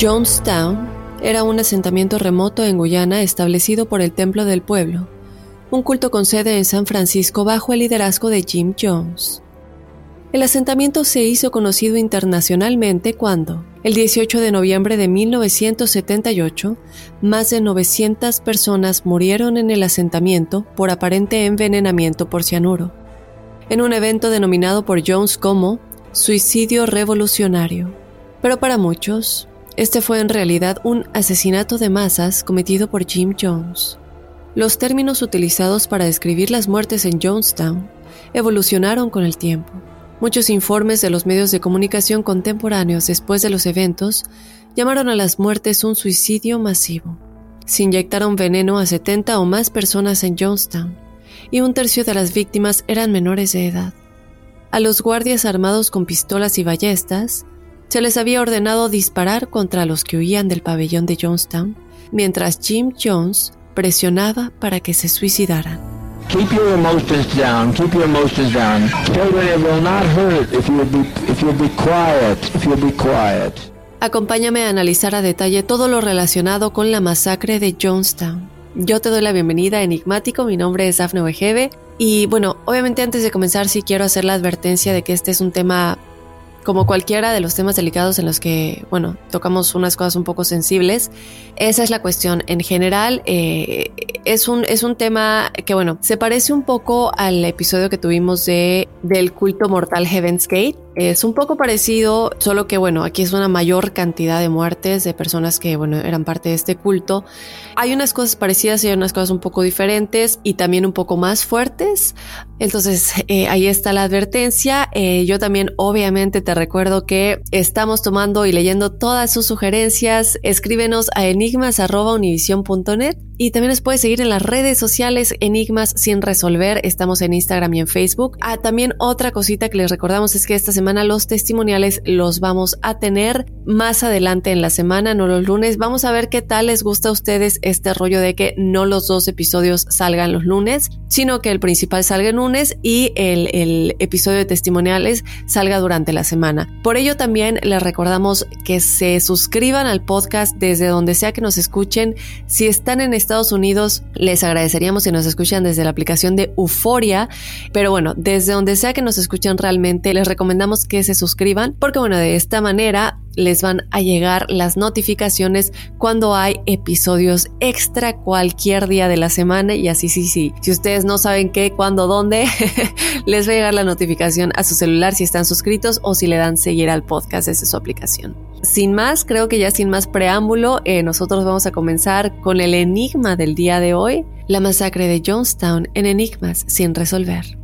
Jonestown era un asentamiento remoto en Guyana establecido por el Templo del Pueblo, un culto con sede en San Francisco bajo el liderazgo de Jim Jones. El asentamiento se hizo conocido internacionalmente cuando, el 18 de noviembre de 1978, más de 900 personas murieron en el asentamiento por aparente envenenamiento por cianuro, en un evento denominado por Jones como suicidio revolucionario. Pero para muchos, este fue en realidad un asesinato de masas cometido por Jim Jones. Los términos utilizados para describir las muertes en Jonestown evolucionaron con el tiempo. Muchos informes de los medios de comunicación contemporáneos después de los eventos llamaron a las muertes un suicidio masivo. Se inyectaron veneno a 70 o más personas en Jonestown, y un tercio de las víctimas eran menores de edad. A los guardias armados con pistolas y ballestas se les había ordenado disparar contra los que huían del pabellón de Jonestown, mientras Jim Jones presionaba para que se suicidaran. Keep your emotions down. Keep your emotions down. Children, it will not hurt if you'll be if you'll be quiet. If you'll be quiet. Acompáñame a analizar a detalle todo lo relacionado con la masacre de Jonestown. Yo te doy la bienvenida a Enigmático, mi nombre es Dafne Wegebe y bueno, obviamente antes de comenzar sí quiero hacer la advertencia de que este es un tema como cualquiera de los temas delicados en los que, bueno, tocamos unas cosas un poco sensibles, esa es la cuestión. En general, eh, es, un, es un tema que, bueno, se parece un poco al episodio que tuvimos de, del culto mortal Heaven's Gate. Es un poco parecido, solo que, bueno, aquí es una mayor cantidad de muertes de personas que, bueno, eran parte de este culto. Hay unas cosas parecidas y unas cosas un poco diferentes y también un poco más fuertes. Entonces, eh, ahí está la advertencia. Eh, yo también, obviamente, te recuerdo que estamos tomando y leyendo todas sus sugerencias. Escríbenos a enigmas.univision.net y también nos puedes seguir en las redes sociales Enigmas sin resolver. Estamos en Instagram y en Facebook. Ah, también otra cosita que les recordamos es que esta semana semana los testimoniales los vamos a tener más adelante en la semana, no los lunes. Vamos a ver qué tal les gusta a ustedes este rollo de que no los dos episodios salgan los lunes, sino que el principal salga el lunes y el, el episodio de testimoniales salga durante la semana. Por ello también les recordamos que se suscriban al podcast desde donde sea que nos escuchen. Si están en Estados Unidos, les agradeceríamos si nos escuchan desde la aplicación de Euforia, pero bueno, desde donde sea que nos escuchen realmente, les recomendamos que se suscriban porque bueno, de esta manera les van a llegar las notificaciones cuando hay episodios extra cualquier día de la semana y así sí sí. Si ustedes no saben qué, cuándo, dónde, les va a llegar la notificación a su celular si están suscritos o si le dan seguir al podcast desde su aplicación. Sin más, creo que ya sin más preámbulo, eh, nosotros vamos a comenzar con el enigma del día de hoy, la masacre de Jonestown en enigmas sin resolver.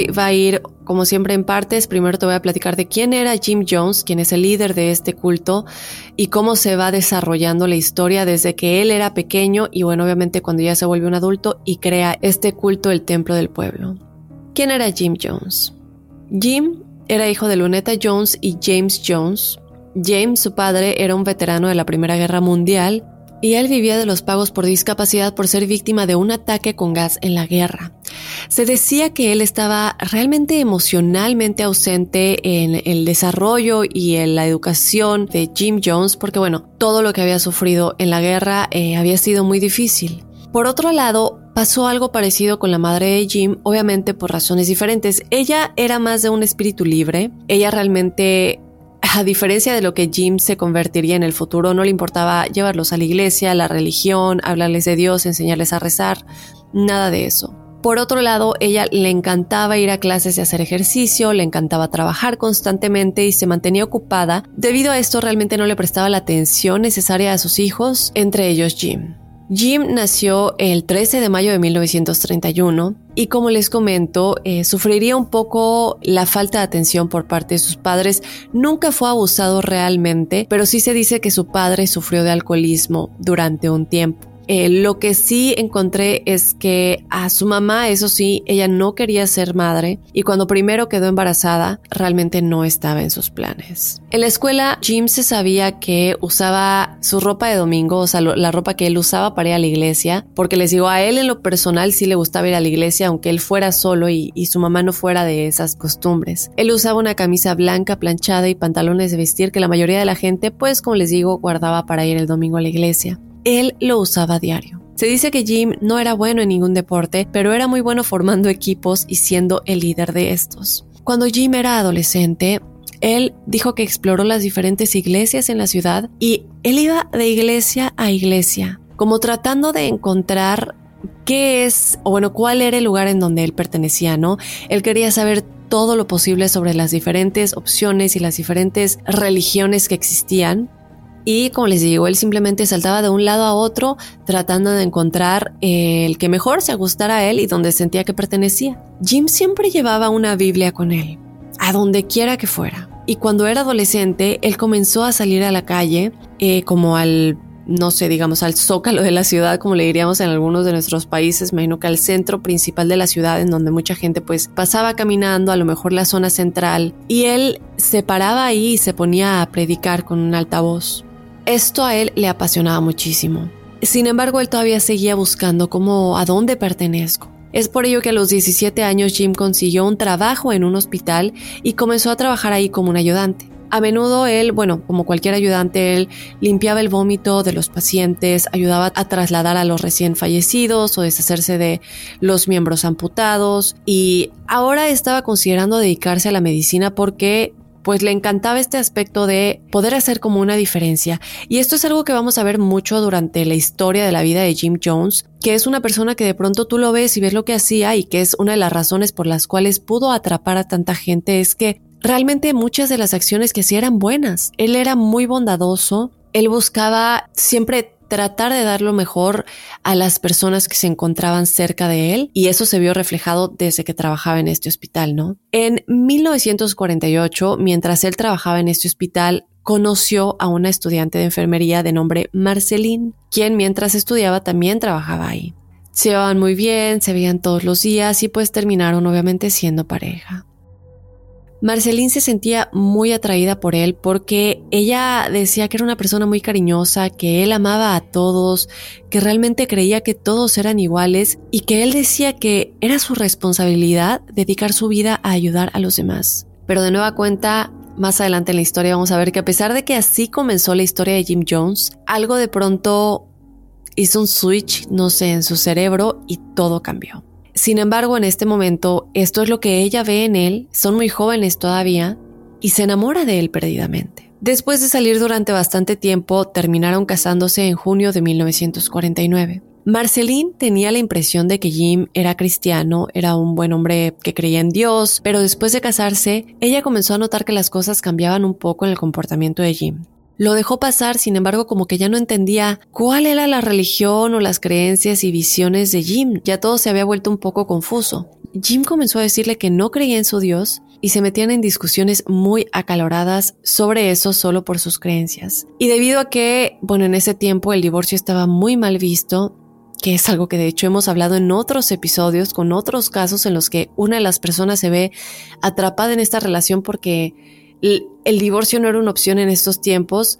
Hoy va a ir, como siempre, en partes. Primero te voy a platicar de quién era Jim Jones, quién es el líder de este culto y cómo se va desarrollando la historia desde que él era pequeño y, bueno, obviamente cuando ya se vuelve un adulto y crea este culto, el Templo del Pueblo. ¿Quién era Jim Jones? Jim era hijo de Luneta Jones y James Jones. James, su padre, era un veterano de la Primera Guerra Mundial y él vivía de los pagos por discapacidad por ser víctima de un ataque con gas en la guerra. Se decía que él estaba realmente emocionalmente ausente en el desarrollo y en la educación de Jim Jones porque bueno, todo lo que había sufrido en la guerra eh, había sido muy difícil. Por otro lado, pasó algo parecido con la madre de Jim, obviamente por razones diferentes. Ella era más de un espíritu libre, ella realmente a diferencia de lo que Jim se convertiría en el futuro, no le importaba llevarlos a la iglesia, a la religión, hablarles de Dios, enseñarles a rezar, nada de eso. Por otro lado, ella le encantaba ir a clases de hacer ejercicio, le encantaba trabajar constantemente y se mantenía ocupada. Debido a esto, realmente no le prestaba la atención necesaria a sus hijos, entre ellos Jim. Jim nació el 13 de mayo de 1931 y como les comento, eh, sufriría un poco la falta de atención por parte de sus padres. Nunca fue abusado realmente, pero sí se dice que su padre sufrió de alcoholismo durante un tiempo. Eh, lo que sí encontré es que a su mamá, eso sí, ella no quería ser madre y cuando primero quedó embarazada, realmente no estaba en sus planes. En la escuela, Jim se sabía que usaba su ropa de domingo, o sea, la ropa que él usaba para ir a la iglesia, porque les digo, a él en lo personal sí le gustaba ir a la iglesia, aunque él fuera solo y, y su mamá no fuera de esas costumbres. Él usaba una camisa blanca planchada y pantalones de vestir que la mayoría de la gente, pues como les digo, guardaba para ir el domingo a la iglesia él lo usaba a diario. Se dice que Jim no era bueno en ningún deporte, pero era muy bueno formando equipos y siendo el líder de estos. Cuando Jim era adolescente, él dijo que exploró las diferentes iglesias en la ciudad y él iba de iglesia a iglesia, como tratando de encontrar qué es, o bueno, cuál era el lugar en donde él pertenecía, ¿no? Él quería saber todo lo posible sobre las diferentes opciones y las diferentes religiones que existían y como les digo, él simplemente saltaba de un lado a otro tratando de encontrar el que mejor se ajustara a él y donde sentía que pertenecía. Jim siempre llevaba una Biblia con él, a donde quiera que fuera. Y cuando era adolescente, él comenzó a salir a la calle, eh, como al, no sé, digamos, al zócalo de la ciudad, como le diríamos en algunos de nuestros países, imagino que al centro principal de la ciudad, en donde mucha gente pues pasaba caminando, a lo mejor la zona central, y él se paraba ahí y se ponía a predicar con un altavoz. Esto a él le apasionaba muchísimo. Sin embargo, él todavía seguía buscando cómo a dónde pertenezco. Es por ello que a los 17 años Jim consiguió un trabajo en un hospital y comenzó a trabajar ahí como un ayudante. A menudo él, bueno, como cualquier ayudante, él limpiaba el vómito de los pacientes, ayudaba a trasladar a los recién fallecidos o deshacerse de los miembros amputados y ahora estaba considerando dedicarse a la medicina porque pues le encantaba este aspecto de poder hacer como una diferencia. Y esto es algo que vamos a ver mucho durante la historia de la vida de Jim Jones, que es una persona que de pronto tú lo ves y ves lo que hacía y que es una de las razones por las cuales pudo atrapar a tanta gente, es que realmente muchas de las acciones que hacía eran buenas. Él era muy bondadoso, él buscaba siempre tratar de dar lo mejor a las personas que se encontraban cerca de él y eso se vio reflejado desde que trabajaba en este hospital, ¿no? En 1948, mientras él trabajaba en este hospital, conoció a una estudiante de enfermería de nombre Marceline, quien mientras estudiaba también trabajaba ahí. Se llevaban muy bien, se veían todos los días y pues terminaron obviamente siendo pareja. Marceline se sentía muy atraída por él porque ella decía que era una persona muy cariñosa, que él amaba a todos, que realmente creía que todos eran iguales y que él decía que era su responsabilidad dedicar su vida a ayudar a los demás. Pero de nueva cuenta, más adelante en la historia vamos a ver que a pesar de que así comenzó la historia de Jim Jones, algo de pronto hizo un switch, no sé, en su cerebro y todo cambió. Sin embargo, en este momento, esto es lo que ella ve en él, son muy jóvenes todavía, y se enamora de él perdidamente. Después de salir durante bastante tiempo, terminaron casándose en junio de 1949. Marceline tenía la impresión de que Jim era cristiano, era un buen hombre que creía en Dios, pero después de casarse, ella comenzó a notar que las cosas cambiaban un poco en el comportamiento de Jim. Lo dejó pasar, sin embargo, como que ya no entendía cuál era la religión o las creencias y visiones de Jim. Ya todo se había vuelto un poco confuso. Jim comenzó a decirle que no creía en su Dios y se metían en discusiones muy acaloradas sobre eso solo por sus creencias. Y debido a que, bueno, en ese tiempo el divorcio estaba muy mal visto, que es algo que de hecho hemos hablado en otros episodios con otros casos en los que una de las personas se ve atrapada en esta relación porque el divorcio no era una opción en estos tiempos.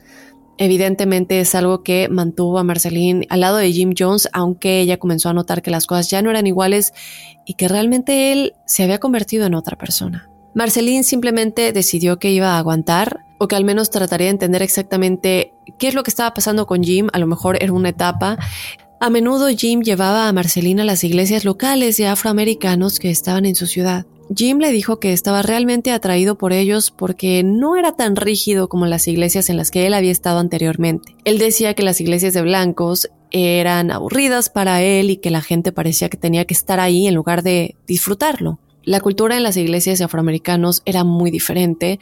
Evidentemente es algo que mantuvo a Marceline al lado de Jim Jones, aunque ella comenzó a notar que las cosas ya no eran iguales y que realmente él se había convertido en otra persona. Marceline simplemente decidió que iba a aguantar o que al menos trataría de entender exactamente qué es lo que estaba pasando con Jim, a lo mejor era una etapa. A menudo Jim llevaba a Marceline a las iglesias locales de afroamericanos que estaban en su ciudad. Jim le dijo que estaba realmente atraído por ellos porque no era tan rígido como las iglesias en las que él había estado anteriormente. Él decía que las iglesias de blancos eran aburridas para él y que la gente parecía que tenía que estar ahí en lugar de disfrutarlo. La cultura en las iglesias de afroamericanos era muy diferente.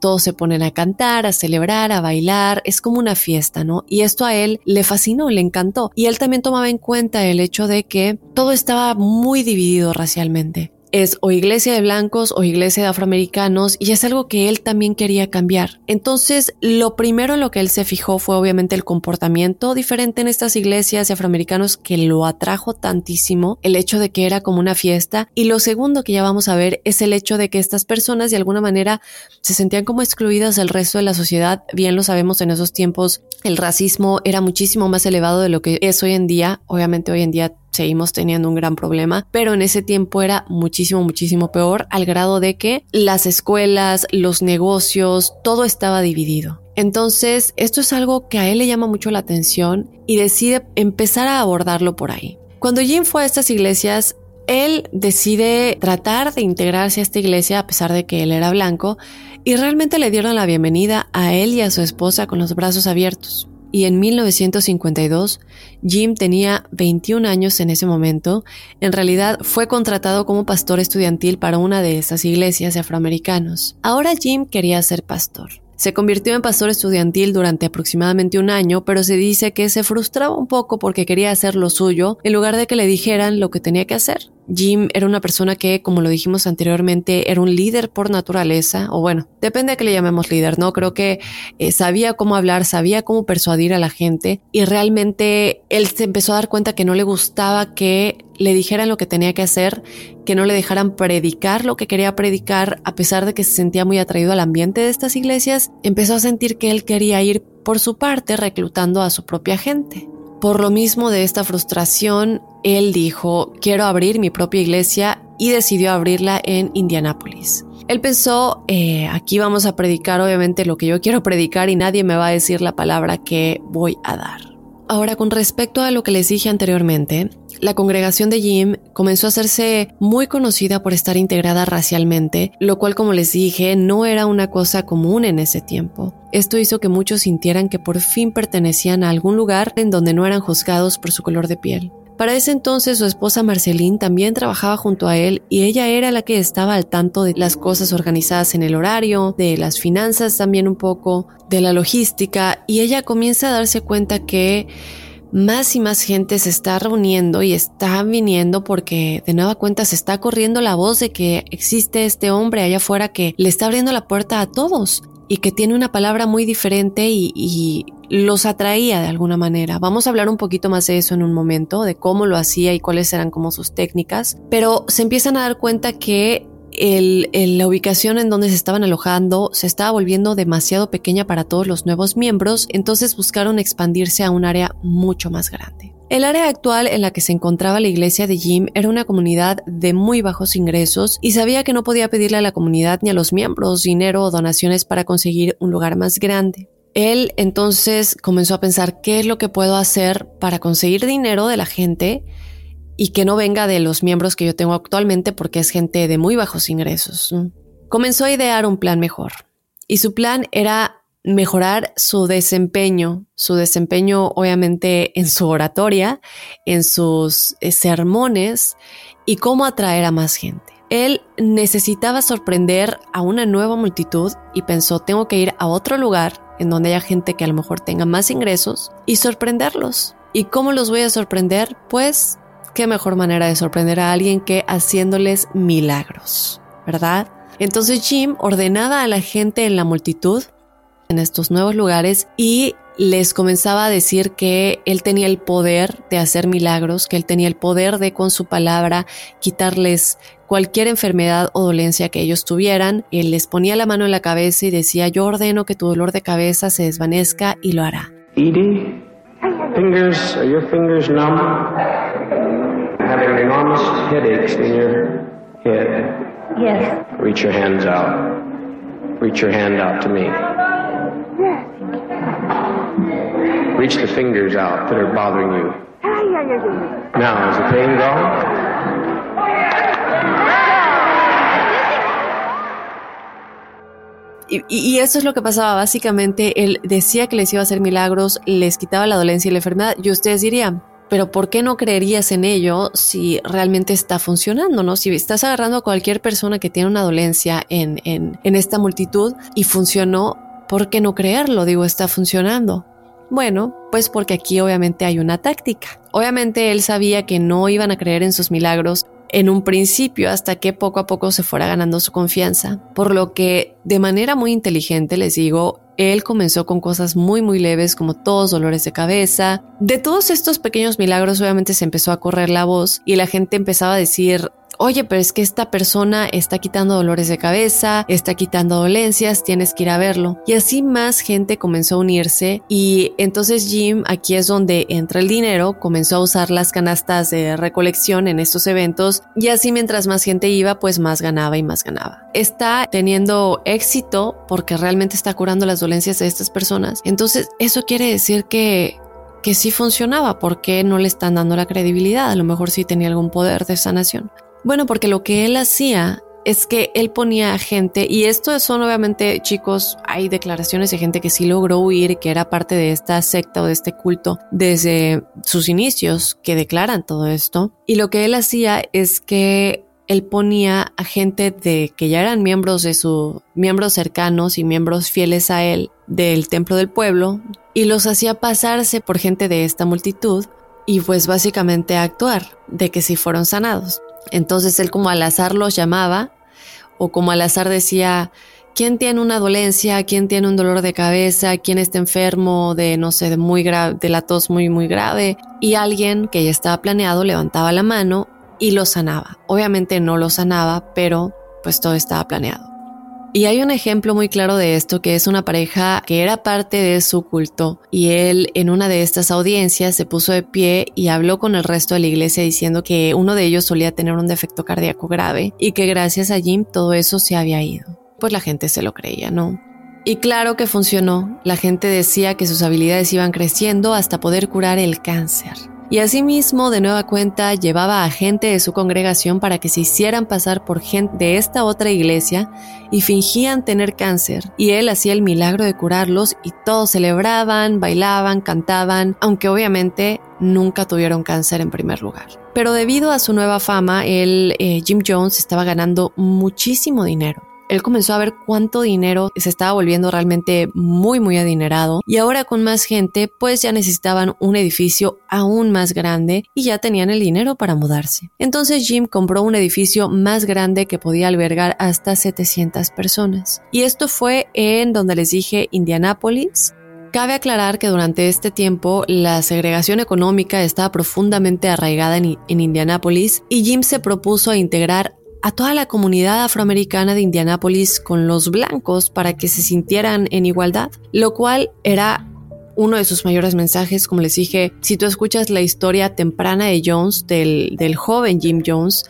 Todos se ponen a cantar, a celebrar, a bailar. Es como una fiesta, ¿no? Y esto a él le fascinó, le encantó. Y él también tomaba en cuenta el hecho de que todo estaba muy dividido racialmente es o iglesia de blancos o iglesia de afroamericanos y es algo que él también quería cambiar. Entonces, lo primero en lo que él se fijó fue obviamente el comportamiento diferente en estas iglesias de afroamericanos que lo atrajo tantísimo, el hecho de que era como una fiesta y lo segundo que ya vamos a ver es el hecho de que estas personas de alguna manera se sentían como excluidas del resto de la sociedad. Bien lo sabemos en esos tiempos, el racismo era muchísimo más elevado de lo que es hoy en día. Obviamente hoy en día seguimos teniendo un gran problema, pero en ese tiempo era muchísimo, muchísimo peor, al grado de que las escuelas, los negocios, todo estaba dividido. Entonces, esto es algo que a él le llama mucho la atención y decide empezar a abordarlo por ahí. Cuando Jim fue a estas iglesias, él decide tratar de integrarse a esta iglesia a pesar de que él era blanco y realmente le dieron la bienvenida a él y a su esposa con los brazos abiertos y en 1952 Jim tenía 21 años en ese momento. En realidad fue contratado como pastor estudiantil para una de esas iglesias de afroamericanos. Ahora Jim quería ser pastor. Se convirtió en pastor estudiantil durante aproximadamente un año, pero se dice que se frustraba un poco porque quería hacer lo suyo en lugar de que le dijeran lo que tenía que hacer. Jim era una persona que, como lo dijimos anteriormente, era un líder por naturaleza, o bueno, depende de que le llamemos líder, ¿no? Creo que eh, sabía cómo hablar, sabía cómo persuadir a la gente y realmente él se empezó a dar cuenta que no le gustaba que le dijeran lo que tenía que hacer, que no le dejaran predicar lo que quería predicar, a pesar de que se sentía muy atraído al ambiente de estas iglesias, empezó a sentir que él quería ir por su parte reclutando a su propia gente. Por lo mismo de esta frustración, él dijo, quiero abrir mi propia iglesia y decidió abrirla en Indianápolis. Él pensó, eh, aquí vamos a predicar obviamente lo que yo quiero predicar y nadie me va a decir la palabra que voy a dar. Ahora, con respecto a lo que les dije anteriormente, la congregación de Jim comenzó a hacerse muy conocida por estar integrada racialmente, lo cual, como les dije, no era una cosa común en ese tiempo. Esto hizo que muchos sintieran que por fin pertenecían a algún lugar en donde no eran juzgados por su color de piel. Para ese entonces su esposa Marceline también trabajaba junto a él y ella era la que estaba al tanto de las cosas organizadas en el horario, de las finanzas también un poco, de la logística y ella comienza a darse cuenta que más y más gente se está reuniendo y está viniendo porque de nueva cuenta se está corriendo la voz de que existe este hombre allá afuera que le está abriendo la puerta a todos y que tiene una palabra muy diferente y, los atraía de alguna manera. Vamos a hablar un poquito más de eso en un momento, de cómo lo hacía y cuáles eran como sus técnicas, pero se empiezan a dar cuenta que la ubicación en donde se estaban alojando se estaba volviendo demasiado pequeña para todos los nuevos miembros, entonces buscaron expandirse a un área mucho más grande. El área actual en la que se encontraba la iglesia de Jim era una comunidad de muy bajos ingresos y sabía que no podía pedirle a la comunidad ni a los miembros dinero o donaciones para conseguir un lugar más grande. Él entonces comenzó a pensar qué es lo que puedo hacer para conseguir dinero de la gente y que no venga de los miembros que yo tengo actualmente porque es gente de muy bajos ingresos. Comenzó a idear un plan mejor y su plan era mejorar su desempeño, su desempeño obviamente en su oratoria, en sus eh, sermones y cómo atraer a más gente. Él necesitaba sorprender a una nueva multitud y pensó, tengo que ir a otro lugar en donde haya gente que a lo mejor tenga más ingresos y sorprenderlos. ¿Y cómo los voy a sorprender? Pues, qué mejor manera de sorprender a alguien que haciéndoles milagros, ¿verdad? Entonces Jim ordenaba a la gente en la multitud en estos nuevos lugares y les comenzaba a decir que él tenía el poder de hacer milagros, que él tenía el poder de con su palabra quitarles cualquier enfermedad o dolencia que ellos tuvieran. Él les ponía la mano en la cabeza y decía, yo ordeno que tu dolor de cabeza se desvanezca y lo hará. Edie, fingers, are your fingers? Having enormous headaches in your head. Yes. Reach your hands out. Reach your hand out to me. Reach the fingers out that are bothering you. Now, is the pain gone? Y, y, eso es lo que pasaba. Básicamente, él decía que les iba a hacer milagros, les quitaba la dolencia y la enfermedad. Y ustedes dirían, pero ¿por qué no creerías en ello si realmente está funcionando? ¿no? Si estás agarrando a cualquier persona que tiene una dolencia en, en, en esta multitud y funcionó, ¿por qué no creerlo? Digo, está funcionando. Bueno, pues porque aquí obviamente hay una táctica. Obviamente él sabía que no iban a creer en sus milagros en un principio hasta que poco a poco se fuera ganando su confianza. Por lo que de manera muy inteligente les digo, él comenzó con cosas muy muy leves como todos dolores de cabeza. De todos estos pequeños milagros obviamente se empezó a correr la voz y la gente empezaba a decir, oye, pero es que esta persona está quitando dolores de cabeza, está quitando dolencias, tienes que ir a verlo. Y así más gente comenzó a unirse y entonces Jim, aquí es donde entra el dinero, comenzó a usar las canastas de recolección en estos eventos y así mientras más gente iba, pues más ganaba y más ganaba. Está teniendo éxito porque realmente está curando las dolencias de estas personas. Entonces, eso quiere decir que que sí funcionaba, porque no le están dando la credibilidad? A lo mejor sí tenía algún poder de sanación. Bueno, porque lo que él hacía es que él ponía a gente, y esto son obviamente chicos, hay declaraciones de gente que sí logró huir, que era parte de esta secta o de este culto desde sus inicios, que declaran todo esto. Y lo que él hacía es que él ponía a gente de que ya eran miembros de su miembros cercanos y miembros fieles a él del templo del pueblo y los hacía pasarse por gente de esta multitud y pues básicamente actuar de que si fueron sanados. Entonces él como al azar los llamaba o como al azar decía, ¿quién tiene una dolencia? ¿Quién tiene un dolor de cabeza? ¿Quién está enfermo de, no sé, de muy de la tos muy, muy grave? Y alguien que ya estaba planeado levantaba la mano y lo sanaba. Obviamente no lo sanaba, pero pues todo estaba planeado. Y hay un ejemplo muy claro de esto que es una pareja que era parte de su culto y él en una de estas audiencias se puso de pie y habló con el resto de la iglesia diciendo que uno de ellos solía tener un defecto cardíaco grave y que gracias a Jim todo eso se había ido. Pues la gente se lo creía, ¿no? Y claro que funcionó. La gente decía que sus habilidades iban creciendo hasta poder curar el cáncer y asimismo de nueva cuenta llevaba a gente de su congregación para que se hicieran pasar por gente de esta otra iglesia y fingían tener cáncer y él hacía el milagro de curarlos y todos celebraban, bailaban, cantaban, aunque obviamente nunca tuvieron cáncer en primer lugar. Pero debido a su nueva fama, el eh, Jim Jones estaba ganando muchísimo dinero él comenzó a ver cuánto dinero se estaba volviendo realmente muy, muy adinerado. Y ahora con más gente, pues ya necesitaban un edificio aún más grande y ya tenían el dinero para mudarse. Entonces Jim compró un edificio más grande que podía albergar hasta 700 personas. Y esto fue en donde les dije Indianápolis, Cabe aclarar que durante este tiempo la segregación económica estaba profundamente arraigada en, Indianápolis y Jim se propuso integrar a toda la comunidad afroamericana de Indianápolis con los blancos para que se sintieran en igualdad, lo cual era uno de sus mayores mensajes, como les dije, si tú escuchas la historia temprana de Jones, del, del joven Jim Jones,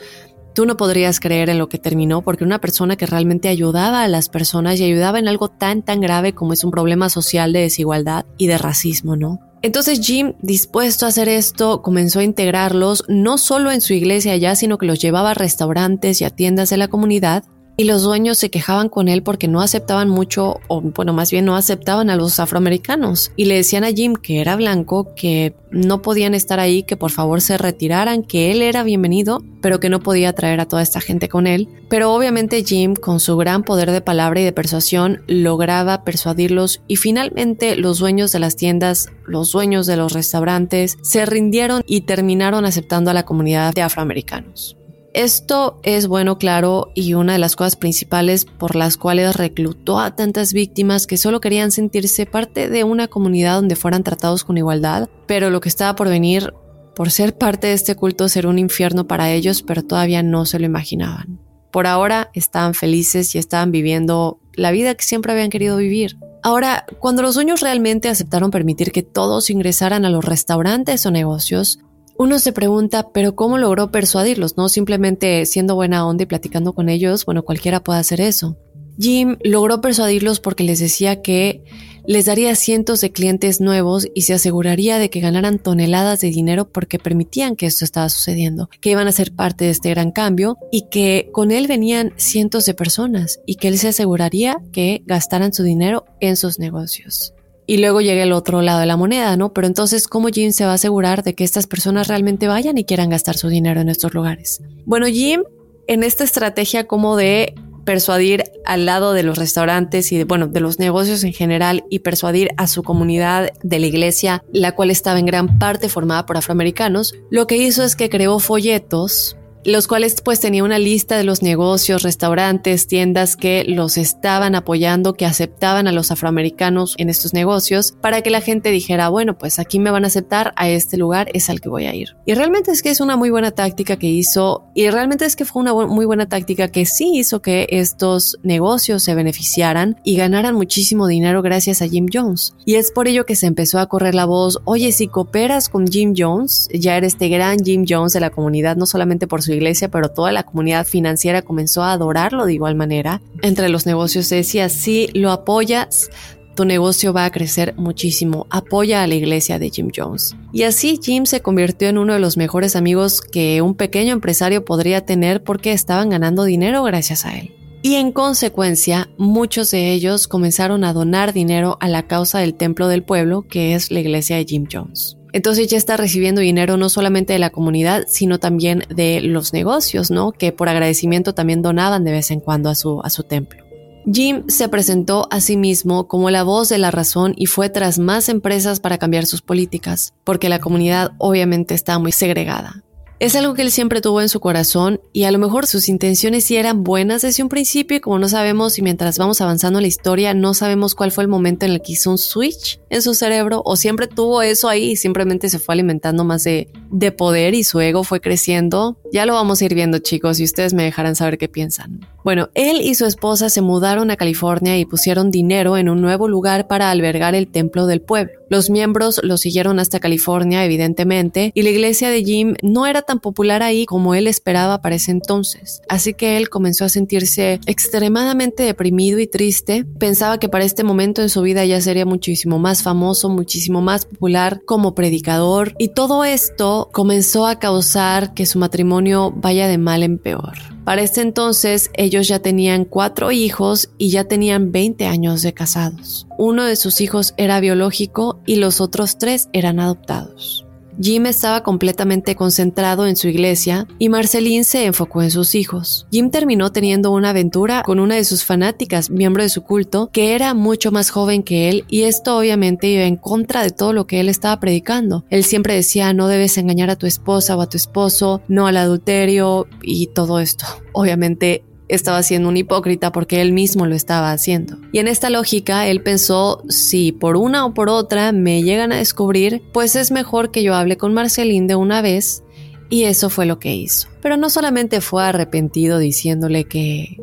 tú no podrías creer en lo que terminó porque una persona que realmente ayudaba a las personas y ayudaba en algo tan tan grave como es un problema social de desigualdad y de racismo, ¿no? Entonces Jim, dispuesto a hacer esto, comenzó a integrarlos no solo en su iglesia allá, sino que los llevaba a restaurantes y a tiendas de la comunidad y los dueños se quejaban con él porque no aceptaban mucho, o bueno, más bien no aceptaban a los afroamericanos. Y le decían a Jim que era blanco, que no podían estar ahí, que por favor se retiraran, que él era bienvenido, pero que no podía traer a toda esta gente con él. Pero obviamente Jim, con su gran poder de palabra y de persuasión, lograba persuadirlos y finalmente los dueños de las tiendas, los dueños de los restaurantes, se rindieron y terminaron aceptando a la comunidad de afroamericanos. Esto es bueno, claro, y una de las cosas principales por las cuales reclutó a tantas víctimas que solo querían sentirse parte de una comunidad donde fueran tratados con igualdad, pero lo que estaba por venir, por ser parte de este culto, ser un infierno para ellos, pero todavía no se lo imaginaban. Por ahora estaban felices y estaban viviendo la vida que siempre habían querido vivir. Ahora, cuando los dueños realmente aceptaron permitir que todos ingresaran a los restaurantes o negocios, uno se pregunta, pero ¿cómo logró persuadirlos? No simplemente siendo buena onda y platicando con ellos, bueno, cualquiera puede hacer eso. Jim logró persuadirlos porque les decía que les daría cientos de clientes nuevos y se aseguraría de que ganaran toneladas de dinero porque permitían que esto estaba sucediendo, que iban a ser parte de este gran cambio y que con él venían cientos de personas y que él se aseguraría que gastaran su dinero en sus negocios y luego llega el otro lado de la moneda, ¿no? Pero entonces, ¿cómo Jim se va a asegurar de que estas personas realmente vayan y quieran gastar su dinero en estos lugares? Bueno, Jim, en esta estrategia como de persuadir al lado de los restaurantes y de, bueno, de los negocios en general y persuadir a su comunidad de la iglesia, la cual estaba en gran parte formada por afroamericanos, lo que hizo es que creó folletos los cuales pues tenía una lista de los negocios, restaurantes, tiendas que los estaban apoyando, que aceptaban a los afroamericanos en estos negocios, para que la gente dijera, bueno, pues aquí me van a aceptar, a este lugar es al que voy a ir. Y realmente es que es una muy buena táctica que hizo, y realmente es que fue una muy buena táctica que sí hizo que estos negocios se beneficiaran y ganaran muchísimo dinero gracias a Jim Jones. Y es por ello que se empezó a correr la voz, oye, si cooperas con Jim Jones, ya eres este gran Jim Jones de la comunidad, no solamente por su iglesia, pero toda la comunidad financiera comenzó a adorarlo de igual manera. Entre los negocios decía, si lo apoyas, tu negocio va a crecer muchísimo. Apoya a la iglesia de Jim Jones. Y así Jim se convirtió en uno de los mejores amigos que un pequeño empresario podría tener porque estaban ganando dinero gracias a él. Y en consecuencia, muchos de ellos comenzaron a donar dinero a la causa del templo del pueblo, que es la iglesia de Jim Jones. Entonces ya está recibiendo dinero no solamente de la comunidad, sino también de los negocios, ¿no? Que por agradecimiento también donaban de vez en cuando a su, a su templo. Jim se presentó a sí mismo como la voz de la razón y fue tras más empresas para cambiar sus políticas, porque la comunidad obviamente está muy segregada. Es algo que él siempre tuvo en su corazón y a lo mejor sus intenciones sí eran buenas desde un principio y como no sabemos y mientras vamos avanzando en la historia no sabemos cuál fue el momento en el que hizo un switch en su cerebro o siempre tuvo eso ahí y simplemente se fue alimentando más de, de poder y su ego fue creciendo. Ya lo vamos a ir viendo chicos y ustedes me dejarán saber qué piensan. Bueno, él y su esposa se mudaron a California y pusieron dinero en un nuevo lugar para albergar el templo del pueblo. Los miembros lo siguieron hasta California, evidentemente, y la iglesia de Jim no era tan popular ahí como él esperaba para ese entonces. Así que él comenzó a sentirse extremadamente deprimido y triste. Pensaba que para este momento en su vida ya sería muchísimo más famoso, muchísimo más popular como predicador, y todo esto comenzó a causar que su matrimonio vaya de mal en peor. Para este entonces ellos ya tenían cuatro hijos y ya tenían 20 años de casados. Uno de sus hijos era biológico y los otros tres eran adoptados. Jim estaba completamente concentrado en su iglesia y Marceline se enfocó en sus hijos. Jim terminó teniendo una aventura con una de sus fanáticas, miembro de su culto, que era mucho más joven que él y esto obviamente iba en contra de todo lo que él estaba predicando. Él siempre decía no debes engañar a tu esposa o a tu esposo, no al adulterio y todo esto. Obviamente estaba siendo un hipócrita porque él mismo lo estaba haciendo. Y en esta lógica, él pensó, si por una o por otra me llegan a descubrir, pues es mejor que yo hable con Marceline de una vez. Y eso fue lo que hizo. Pero no solamente fue arrepentido diciéndole que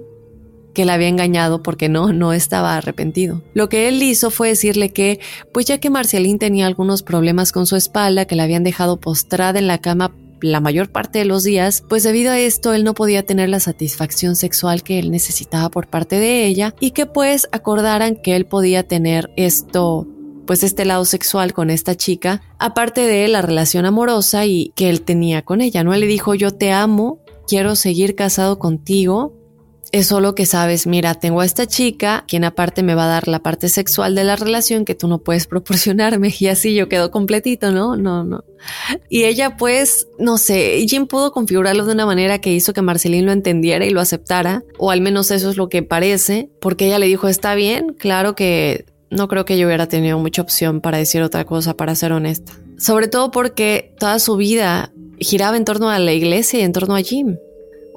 que la había engañado porque no, no estaba arrepentido. Lo que él hizo fue decirle que, pues ya que Marceline tenía algunos problemas con su espalda, que la habían dejado postrada en la cama la mayor parte de los días, pues debido a esto él no podía tener la satisfacción sexual que él necesitaba por parte de ella y que pues acordaran que él podía tener esto pues este lado sexual con esta chica, aparte de la relación amorosa y que él tenía con ella, ¿no? Él le dijo, yo te amo, quiero seguir casado contigo, es solo que sabes, mira, tengo a esta chica, quien aparte me va a dar la parte sexual de la relación que tú no puedes proporcionarme y así yo quedo completito, ¿no? No, no. Y ella pues, no sé, Jim pudo configurarlo de una manera que hizo que Marceline lo entendiera y lo aceptara, o al menos eso es lo que parece, porque ella le dijo, está bien, claro que no creo que yo hubiera tenido mucha opción para decir otra cosa, para ser honesta. Sobre todo porque toda su vida giraba en torno a la iglesia y en torno a Jim.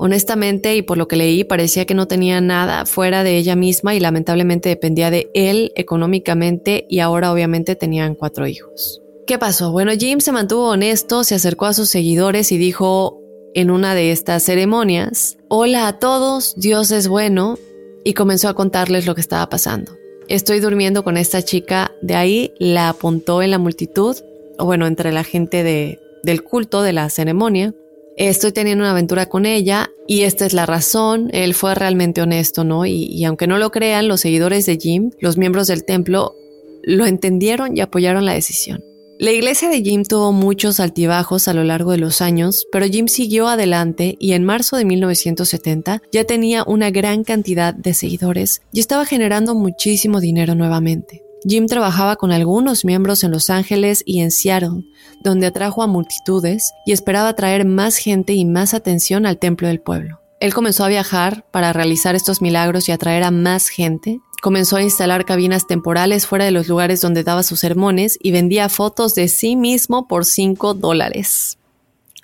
Honestamente, y por lo que leí, parecía que no tenía nada fuera de ella misma y lamentablemente dependía de él económicamente y ahora obviamente tenían cuatro hijos. ¿Qué pasó? Bueno, Jim se mantuvo honesto, se acercó a sus seguidores y dijo en una de estas ceremonias, Hola a todos, Dios es bueno, y comenzó a contarles lo que estaba pasando. Estoy durmiendo con esta chica, de ahí la apuntó en la multitud, o bueno, entre la gente de, del culto, de la ceremonia, estoy teniendo una aventura con ella y esta es la razón. Él fue realmente honesto, ¿no? Y, aunque no lo crean, los seguidores de Jim, los miembros del templo, lo entendieron y apoyaron la decisión. La iglesia de Jim tuvo muchos altibajos a lo largo de los años, pero Jim siguió adelante y en marzo de 1970 ya tenía una gran cantidad de seguidores y estaba generando muchísimo dinero nuevamente. Jim trabajaba con algunos miembros en Los Ángeles y en Seattle, donde atrajo a multitudes y esperaba traer más gente y más atención al templo del pueblo. Él comenzó a viajar para realizar estos milagros y atraer a más gente. Comenzó a instalar cabinas temporales fuera de los lugares donde daba sus sermones y vendía fotos de sí mismo por 5 dólares.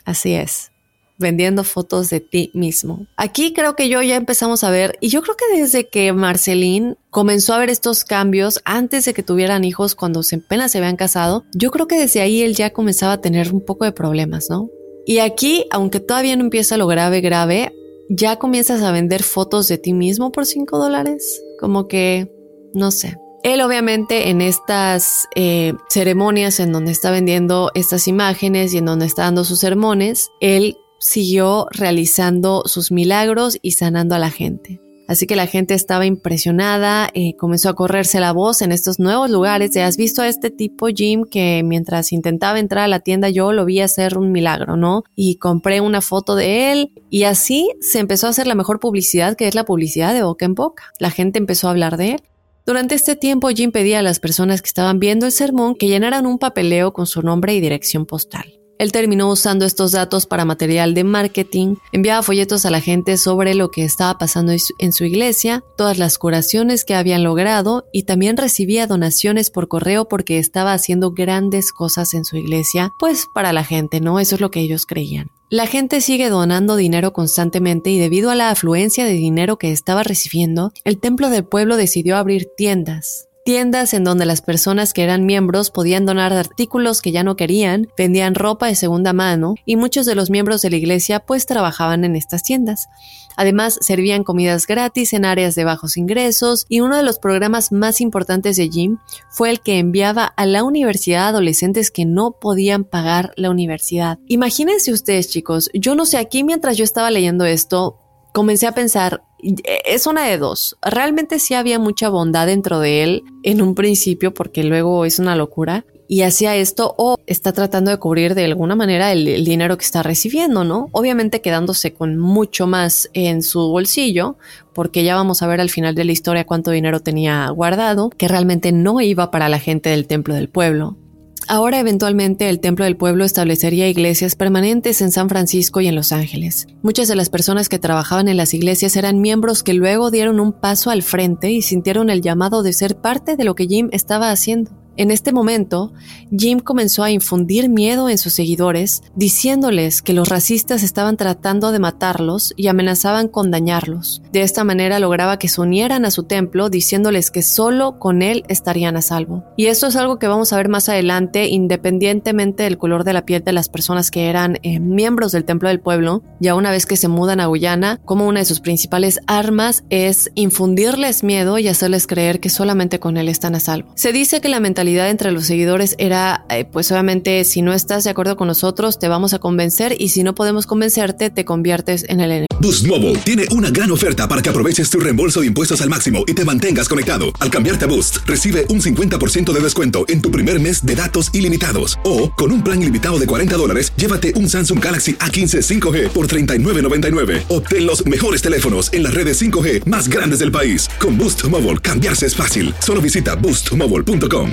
Así es. Vendiendo fotos de ti mismo. Aquí creo que yo ya empezamos a ver, y yo creo que desde que Marceline comenzó a ver estos cambios antes de que tuvieran hijos, cuando apenas se habían casado, yo creo que desde ahí él ya comenzaba a tener un poco de problemas, ¿no? Y aquí, aunque todavía no empieza lo grave, grave, ya comienzas a vender fotos de ti mismo por 5 dólares. Como que, no sé. Él obviamente en estas eh, ceremonias en donde está vendiendo estas imágenes y en donde está dando sus sermones, él siguió realizando sus milagros y sanando a la gente. Así que la gente estaba impresionada, eh, comenzó a correrse la voz en estos nuevos lugares. ¿Has visto a este tipo, Jim, que mientras intentaba entrar a la tienda yo lo vi hacer un milagro, ¿no? Y compré una foto de él y así se empezó a hacer la mejor publicidad, que es la publicidad de boca en boca. La gente empezó a hablar de él. Durante este tiempo, Jim pedía a las personas que estaban viendo el sermón que llenaran un papeleo con su nombre y dirección postal. Él terminó usando estos datos para material de marketing, enviaba folletos a la gente sobre lo que estaba pasando en su iglesia, todas las curaciones que habían logrado y también recibía donaciones por correo porque estaba haciendo grandes cosas en su iglesia, pues para la gente, ¿no? Eso es lo que ellos creían. La gente sigue donando dinero constantemente y debido a la afluencia de dinero que estaba recibiendo, el templo del pueblo decidió abrir tiendas tiendas en donde las personas que eran miembros podían donar artículos que ya no querían, vendían ropa de segunda mano y muchos de los miembros de la iglesia pues trabajaban en estas tiendas. Además, servían comidas gratis en áreas de bajos ingresos y uno de los programas más importantes de Jim fue el que enviaba a la universidad a adolescentes que no podían pagar la universidad. Imagínense ustedes chicos, yo no sé, aquí mientras yo estaba leyendo esto, comencé a pensar, es una de dos. Realmente sí había mucha bondad dentro de él en un principio, porque luego es una locura. Y hacía esto o está tratando de cubrir de alguna manera el, el, dinero que está recibiendo, ¿no? Obviamente quedándose con mucho más en su bolsillo, porque ya vamos a ver al final de la historia cuánto dinero tenía guardado, que realmente no iba para la gente del templo del pueblo. Ahora eventualmente el Templo del Pueblo establecería iglesias permanentes en San Francisco y en Los Ángeles. Muchas de las personas que trabajaban en las iglesias eran miembros que luego dieron un paso al frente y sintieron el llamado de ser parte de lo que Jim estaba haciendo. En este momento, Jim comenzó a infundir miedo en sus seguidores, diciéndoles que los racistas estaban tratando de matarlos y amenazaban con dañarlos. De esta manera lograba que se unieran a su templo, diciéndoles que solo con él estarían a salvo. Y esto es algo que vamos a ver más adelante, independientemente del color de la piel de las personas que eran eh, miembros del templo del pueblo, ya una vez que se mudan a Guyana, como una de sus principales armas es infundirles miedo y hacerles creer que solamente con él están a salvo. Se dice que la mentalidad entre los seguidores era, eh, pues obviamente, si no estás de acuerdo con nosotros, te vamos a convencer y si no podemos convencerte, te conviertes en el enemigo. Boost Mobile tiene una gran oferta para que aproveches tu reembolso de impuestos al máximo y te mantengas conectado. Al cambiarte a Boost, recibe un 50% de descuento en tu primer mes de datos ilimitados. O, con un plan ilimitado de 40 dólares, llévate un Samsung Galaxy A15 5G por $39.99. Obtén los mejores teléfonos en las redes 5G más grandes del país. Con Boost Mobile, cambiarse es fácil. Solo visita boostmobile.com.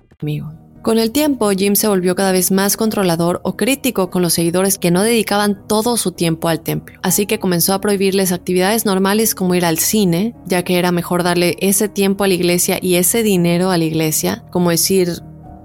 Amigo. Con el tiempo, Jim se volvió cada vez más controlador o crítico con los seguidores que no dedicaban todo su tiempo al templo. Así que comenzó a prohibirles actividades normales como ir al cine, ya que era mejor darle ese tiempo a la iglesia y ese dinero a la iglesia, como decir,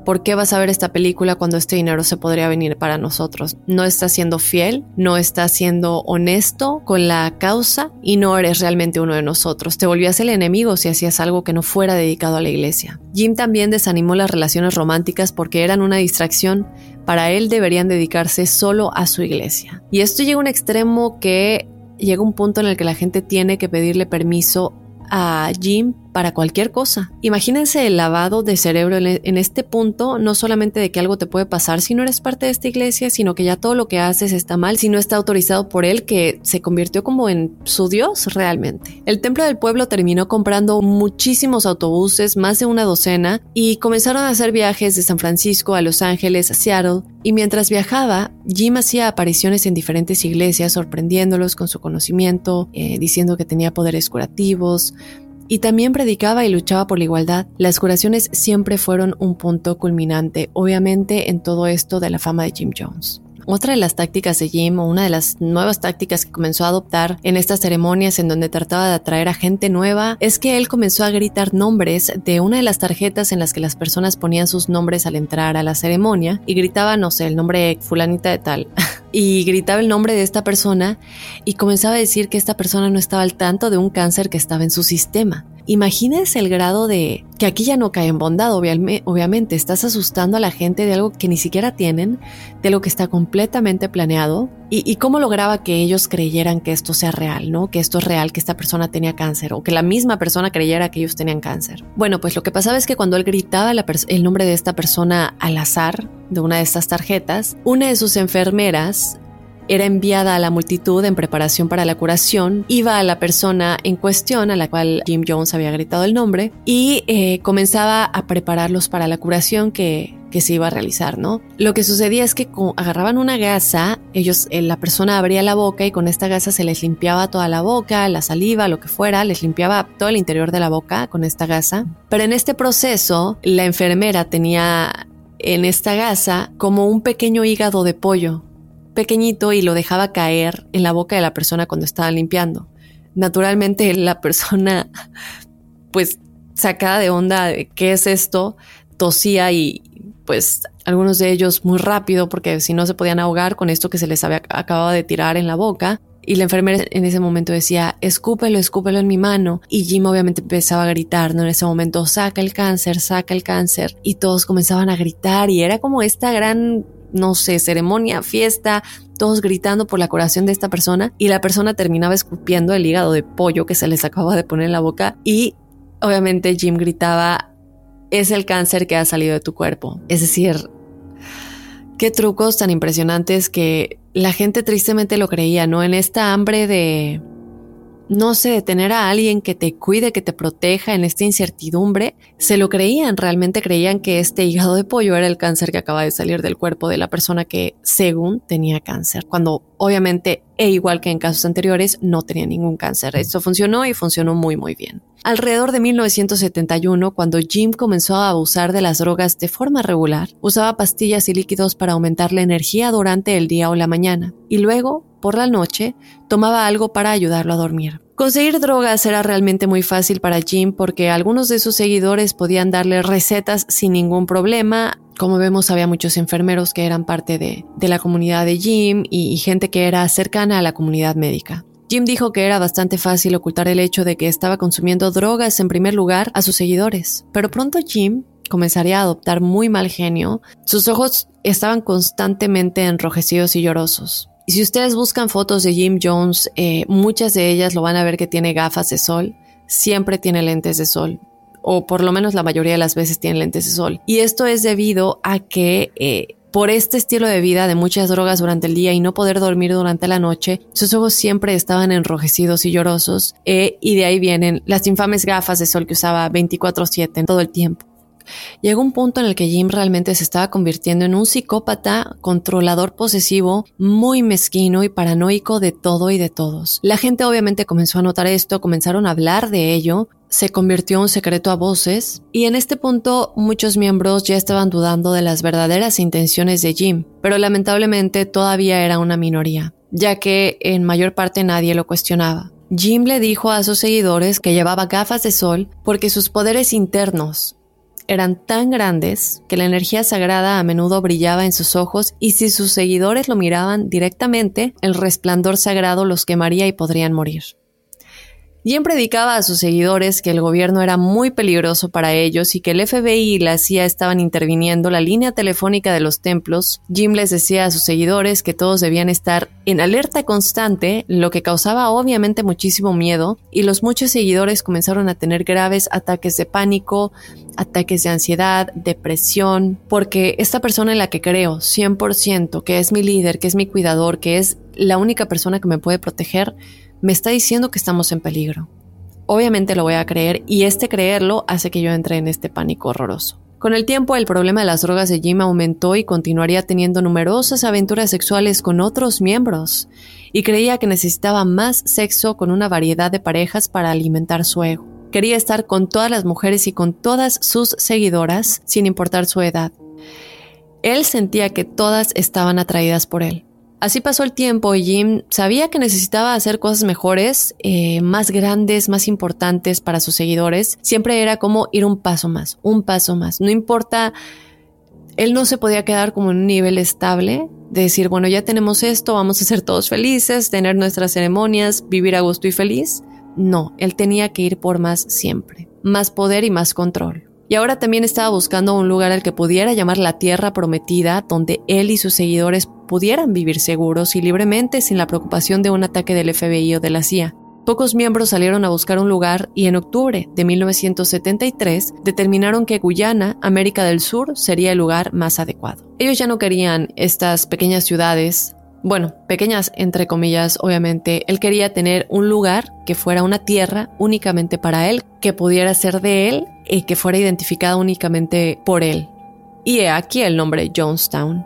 ¿Por qué vas a ver esta película cuando este dinero se podría venir para nosotros? No estás siendo fiel, no estás siendo honesto con la causa y no eres realmente uno de nosotros. Te volvías el enemigo si hacías algo que no fuera dedicado a la iglesia. Jim también desanimó las relaciones románticas porque eran una distracción. Para él deberían dedicarse solo a su iglesia. Y esto llega a un extremo que llega un punto en el que la gente tiene que pedirle permiso a Jim para cualquier cosa. Imagínense el lavado de cerebro e, en este punto, no solamente de que algo te puede pasar si no eres parte de esta iglesia, sino que ya todo lo que haces está mal si no está autorizado por él, que se convirtió como en su Dios realmente. El templo del pueblo terminó comprando muchísimos autobuses, más de una docena, y comenzaron a hacer viajes de San Francisco a Los Ángeles, a Seattle, y mientras viajaba, Jim hacía apariciones en diferentes iglesias, sorprendiéndolos con su conocimiento, eh, diciendo que tenía poderes curativos, y también predicaba y luchaba por la igualdad. Las curaciones siempre fueron un punto culminante, obviamente, en todo esto de la fama de Jim Jones. Otra de las tácticas de Jim, o una de las nuevas tácticas que comenzó a adoptar en estas ceremonias en donde trataba de atraer a gente nueva, es que él comenzó a gritar nombres de una de las tarjetas en las que las personas ponían sus nombres al entrar a la ceremonia y gritaba, no sé, el nombre fulanita de tal. y gritaba el nombre de esta persona y comenzaba a decir que esta persona no estaba al tanto de un cáncer que estaba en su sistema. Imagínense el grado de que aquí ya no cae en bondad, obviamente, estás asustando a la gente de algo que ni siquiera tienen, de lo que está completamente planeado y, y, cómo lograba que ellos creyeran que esto sea real, ¿no? Que esto es real, que esta persona tenía cáncer o que la misma persona creyera que ellos tenían cáncer. Bueno, pues lo que pasaba es que cuando él gritaba el nombre de esta persona al azar de una de estas tarjetas, una de sus enfermeras era enviada a la multitud en preparación para la curación, iba a la persona en cuestión a la cual Jim Jones había gritado el nombre y eh, comenzaba a prepararlos para la curación que, se iba a realizar, ¿no? Lo que sucedía es que agarraban una gasa, ellos, eh, la persona abría la boca y con esta gasa se les limpiaba toda la boca, la saliva, lo que fuera, les limpiaba todo el interior de la boca con esta gasa. Pero en este proceso, la enfermera tenía en esta gasa como un pequeño hígado de pollo pequeñito y lo dejaba caer en la boca de la persona cuando estaba limpiando. Naturalmente la persona, pues sacada de onda de qué es esto, tosía y pues algunos de ellos muy rápido porque si no se podían ahogar con esto que se les había acabado de tirar en la boca. Y la enfermera en ese momento decía, escúpelo, escúpelo en mi mano. Y Jim obviamente empezaba a gritar, ¿no? En ese momento, saca el cáncer, saca el cáncer. Y todos comenzaban a gritar y era como esta gran no sé, ceremonia, fiesta, todos gritando por la curación de esta persona y la persona terminaba escupiendo el hígado de pollo que se les acababa de poner en la boca y obviamente Jim gritaba, es el cáncer que ha salido de tu cuerpo. Es decir, qué trucos tan impresionantes que la gente tristemente lo creía, ¿no? En esta hambre de no sé, tener a alguien que te cuide, que te proteja en esta incertidumbre, se lo creían, realmente creían que este hígado de pollo era el cáncer que acaba de salir del cuerpo de la persona que según tenía cáncer, cuando obviamente, e igual que en casos anteriores, no tenía ningún cáncer. Esto funcionó y funcionó muy muy bien. Alrededor de 1971, cuando Jim comenzó a abusar de las drogas de forma regular, usaba pastillas y líquidos para aumentar la energía durante el día o la mañana, y luego por la noche, tomaba algo para ayudarlo a dormir. Conseguir drogas era realmente muy fácil para Jim porque algunos de sus seguidores podían darle recetas sin ningún problema. Como vemos, había muchos enfermeros que eran parte de, la comunidad de Jim y gente que era cercana a la comunidad médica. Jim dijo que era bastante fácil ocultar el hecho de que estaba consumiendo drogas en primer lugar a sus seguidores, pero pronto Jim comenzaría a adoptar muy mal genio. Sus ojos estaban constantemente enrojecidos y llorosos. Y si ustedes buscan fotos de Jim Jones, eh, muchas de ellas lo van a ver que tiene gafas de sol, siempre tiene lentes de sol, o por lo menos la mayoría de las veces tiene lentes de sol. Y esto es debido a que eh, por este estilo de vida de muchas drogas durante el día y no poder dormir durante la noche, sus ojos siempre estaban enrojecidos y llorosos, eh, y de ahí vienen las infames gafas de sol que usaba 24/7 todo el tiempo. Llegó un punto en el que Jim realmente se estaba convirtiendo en un psicópata, controlador posesivo, muy mezquino y paranoico de todo y de todos. La gente obviamente comenzó a notar esto, comenzaron a hablar de ello, se convirtió en un secreto a voces y en este punto muchos miembros ya estaban dudando de las verdaderas intenciones de Jim, pero lamentablemente todavía era una minoría, ya que en mayor parte nadie lo cuestionaba. Jim le dijo a sus seguidores que llevaba gafas de sol porque sus poderes internos eran tan grandes que la energía sagrada a menudo brillaba en sus ojos y si sus seguidores lo miraban directamente, el resplandor sagrado los quemaría y podrían morir. Jim predicaba a sus seguidores que el gobierno era muy peligroso para ellos y que el FBI y la CIA estaban interviniendo la línea telefónica de los templos. Jim les decía a sus seguidores que todos debían estar en alerta constante, lo que causaba obviamente muchísimo miedo, y los muchos seguidores comenzaron a tener graves ataques de pánico, ataques de ansiedad, depresión, porque esta persona en la que creo 100%, que es mi líder, que es mi cuidador, que es la única persona que me puede proteger, me está diciendo que estamos en peligro. Obviamente lo voy a creer y este creerlo hace que yo entre en este pánico horroroso. Con el tiempo el problema de las drogas de Jim aumentó y continuaría teniendo numerosas aventuras sexuales con otros miembros, y creía que necesitaba más sexo con una variedad de parejas para alimentar su ego. Quería estar con todas las mujeres y con todas sus seguidoras, sin importar su edad. Él sentía que todas estaban atraídas por él. Así pasó el tiempo y Jim sabía que necesitaba hacer cosas mejores, eh, más grandes, más importantes para sus seguidores. Siempre era como ir un paso más, un paso más. No importa, él no se podía quedar como en un nivel estable de decir, bueno, ya tenemos esto, vamos a ser todos felices, tener nuestras ceremonias, vivir a gusto y feliz. No, él tenía que ir por más siempre, más poder y más control. Y ahora también estaba buscando un lugar al que pudiera llamar la Tierra Prometida, donde él y sus seguidores pudieran vivir seguros y libremente sin la preocupación de un ataque del FBI o de la CIA. Pocos miembros salieron a buscar un lugar y en octubre de 1973 determinaron que Guyana, América del Sur, sería el lugar más adecuado. Ellos ya no querían estas pequeñas ciudades bueno, pequeñas entre comillas, obviamente, él quería tener un lugar que fuera una tierra únicamente para él, que pudiera ser de él y que fuera identificada únicamente por él. Y he aquí el nombre Jonestown.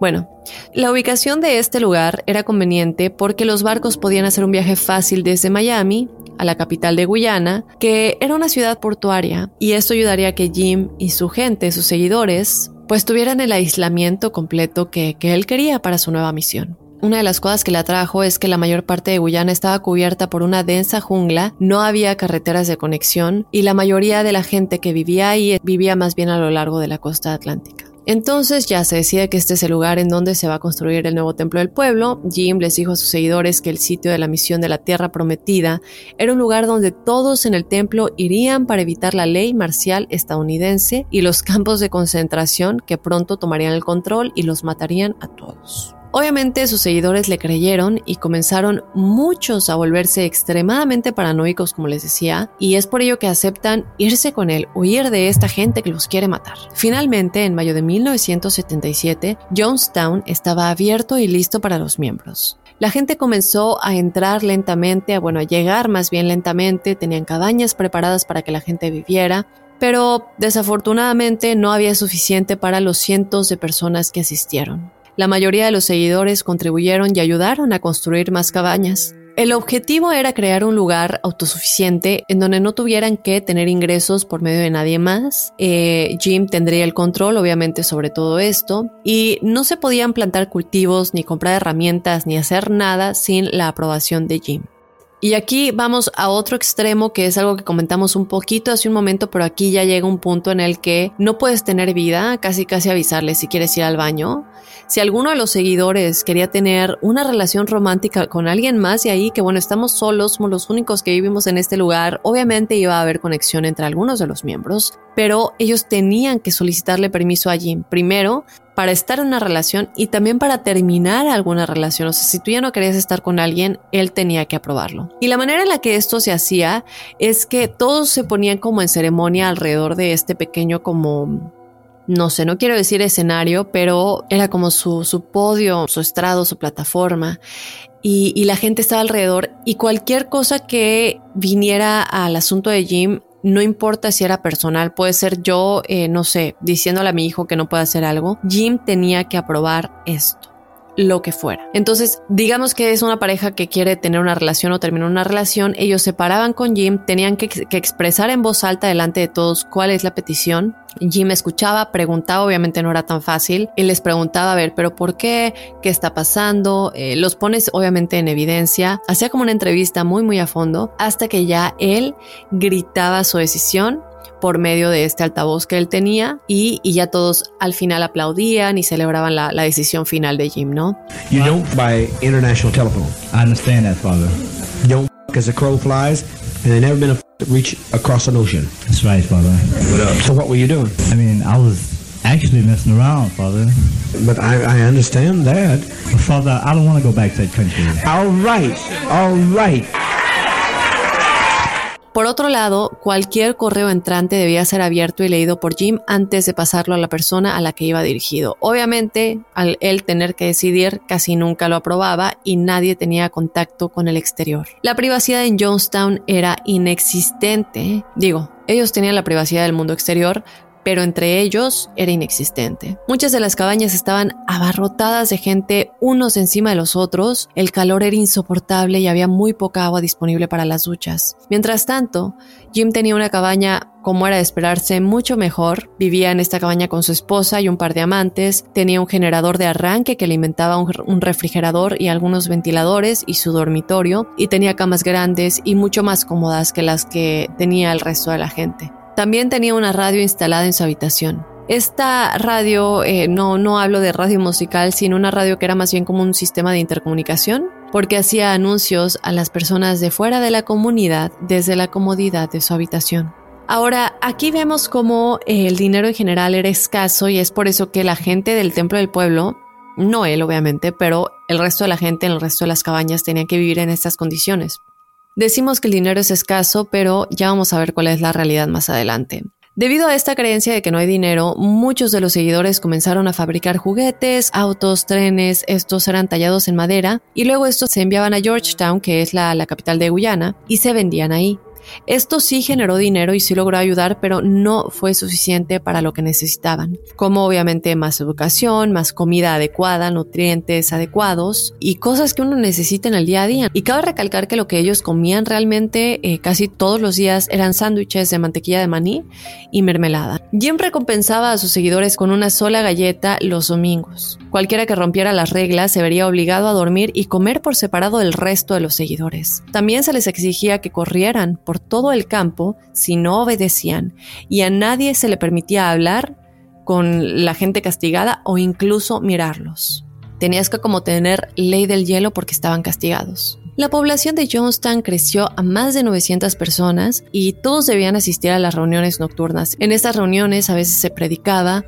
Bueno, la ubicación de este lugar era conveniente porque los barcos podían hacer un viaje fácil desde Miami a la capital de Guyana, que era una ciudad portuaria, y esto ayudaría a que Jim y su gente, sus seguidores, pues tuvieran el aislamiento completo que, que él quería para su nueva misión. Una de las cosas que le atrajo es que la mayor parte de Guyana estaba cubierta por una densa jungla, no había carreteras de conexión y la mayoría de la gente que vivía ahí vivía más bien a lo largo de la costa atlántica. Entonces ya se decide que este es el lugar en donde se va a construir el nuevo templo del pueblo. Jim les dijo a sus seguidores que el sitio de la misión de la Tierra Prometida era un lugar donde todos en el templo irían para evitar la ley marcial estadounidense y los campos de concentración que pronto tomarían el control y los matarían a todos. Obviamente sus seguidores le creyeron y comenzaron muchos a volverse extremadamente paranoicos, como les decía, y es por ello que aceptan irse con él, huir de esta gente que los quiere matar. Finalmente, en mayo de 1977, Jonestown estaba abierto y listo para los miembros. La gente comenzó a entrar lentamente, a, bueno, a llegar más bien lentamente, tenían cabañas preparadas para que la gente viviera, pero desafortunadamente no había suficiente para los cientos de personas que asistieron. La mayoría de los seguidores contribuyeron y ayudaron a construir más cabañas. El objetivo era crear un lugar autosuficiente en donde no tuvieran que tener ingresos por medio de nadie más. Eh, Jim tendría el control, obviamente, sobre todo esto. Y no se podían plantar cultivos, ni comprar herramientas, ni hacer nada sin la aprobación de Jim. Y aquí vamos a otro extremo que es algo que comentamos un poquito hace un momento, pero aquí ya llega un punto en el que no puedes tener vida, casi casi avisarle si quieres ir al baño. Si alguno de los seguidores quería tener una relación romántica con alguien más y ahí que bueno, estamos solos, somos los únicos que vivimos en este lugar, obviamente iba a haber conexión entre algunos de los miembros, pero ellos tenían que solicitarle permiso a Jim. Primero, para estar en una relación y también para terminar alguna relación. O sea, si tú ya no querías estar con alguien, él tenía que aprobarlo. Y la manera en la que esto se hacía es que todos se ponían como en ceremonia alrededor de este pequeño como no sé, no quiero decir escenario, pero era como su, su podio, su estrado, su plataforma. Y, y, la gente estaba alrededor y cualquier cosa que viniera al asunto de Jim no importa si era personal, puede ser yo, eh, no sé, diciéndole a mi hijo que no puede hacer algo. Jim tenía que aprobar esto. Lo que fuera. Entonces, digamos que es una pareja que quiere tener una relación o terminar una relación, ellos se paraban con Jim, tenían que, expresar en voz alta delante de todos cuál es la petición. Jim escuchaba, preguntaba, obviamente no era tan fácil, y les preguntaba, a ver, pero ¿por qué? ¿Qué está pasando? Eh, los pones obviamente en evidencia, hacía como una entrevista muy muy a fondo, hasta que ya él gritaba su decisión por medio de este altavoz que él tenía y, y ya todos al final aplaudían y celebraban la, la, decisión final de Jim, ¿no? You don't buy international telephone. I understand that, father. You don't as a crow flies, and they never been a reach across an ocean. That's right, father. What up? So what were you doing? I mean, I was actually messing around, father. But I, I understand that. But father, I don't want to go back to that country. All right, all right. Por otro lado, cualquier correo entrante debía ser abierto y leído por Jim antes de pasarlo a la persona a la que iba dirigido. Obviamente, al él tener que decidir, casi nunca lo aprobaba y nadie tenía contacto con el exterior. La privacidad en Jonestown era inexistente. Digo, ellos tenían la privacidad del mundo exterior, pero entre ellos era inexistente. Muchas de las cabañas estaban abarrotadas de gente unos encima de los otros, el calor era insoportable y había muy poca agua disponible para las duchas. Mientras tanto, Jim tenía una cabaña como era de esperarse, mucho mejor. Vivía en esta cabaña con su esposa y un par de amantes. Tenía un generador de arranque que alimentaba un, refrigerador y algunos ventiladores y su dormitorio. Y tenía camas grandes y mucho más cómodas que las que tenía el resto de la gente. También tenía una radio instalada en su habitación. Esta radio, eh, no, no hablo de radio musical, sino una radio que era más bien como un sistema de intercomunicación, porque hacía anuncios a las personas de fuera de la comunidad desde la comodidad de su habitación. Ahora, aquí vemos cómo el dinero en general era escaso y es por eso que la gente del templo del pueblo, no él obviamente, pero el resto de la gente en el resto de las cabañas tenía que vivir en estas condiciones. Decimos que el dinero es escaso, pero ya vamos a ver cuál es la realidad más adelante. Debido a esta creencia de que no hay dinero, muchos de los seguidores comenzaron a fabricar juguetes, autos, trenes, estos eran tallados en madera y luego estos se enviaban a Georgetown, que es la, capital de Guyana, y se vendían ahí. Esto sí generó dinero y sí logró ayudar, pero no fue suficiente para lo que necesitaban, como obviamente más educación, más comida adecuada, nutrientes adecuados y cosas que uno necesita en el día a día. Y cabe recalcar que lo que ellos comían realmente eh, casi todos los días eran sándwiches de mantequilla de maní y mermelada. Jim recompensaba a sus seguidores con una sola galleta los domingos. Cualquiera que rompiera las reglas se vería obligado a dormir y comer por separado del resto de los seguidores. También se les exigía que corrieran por todo el campo si no obedecían y a nadie se le permitía hablar con la gente castigada o incluso mirarlos. Tenías que como tener ley del hielo porque estaban castigados. La población de Jonestown creció a más de 900 personas y todos debían asistir a las reuniones nocturnas. En estas reuniones a veces se predicaba,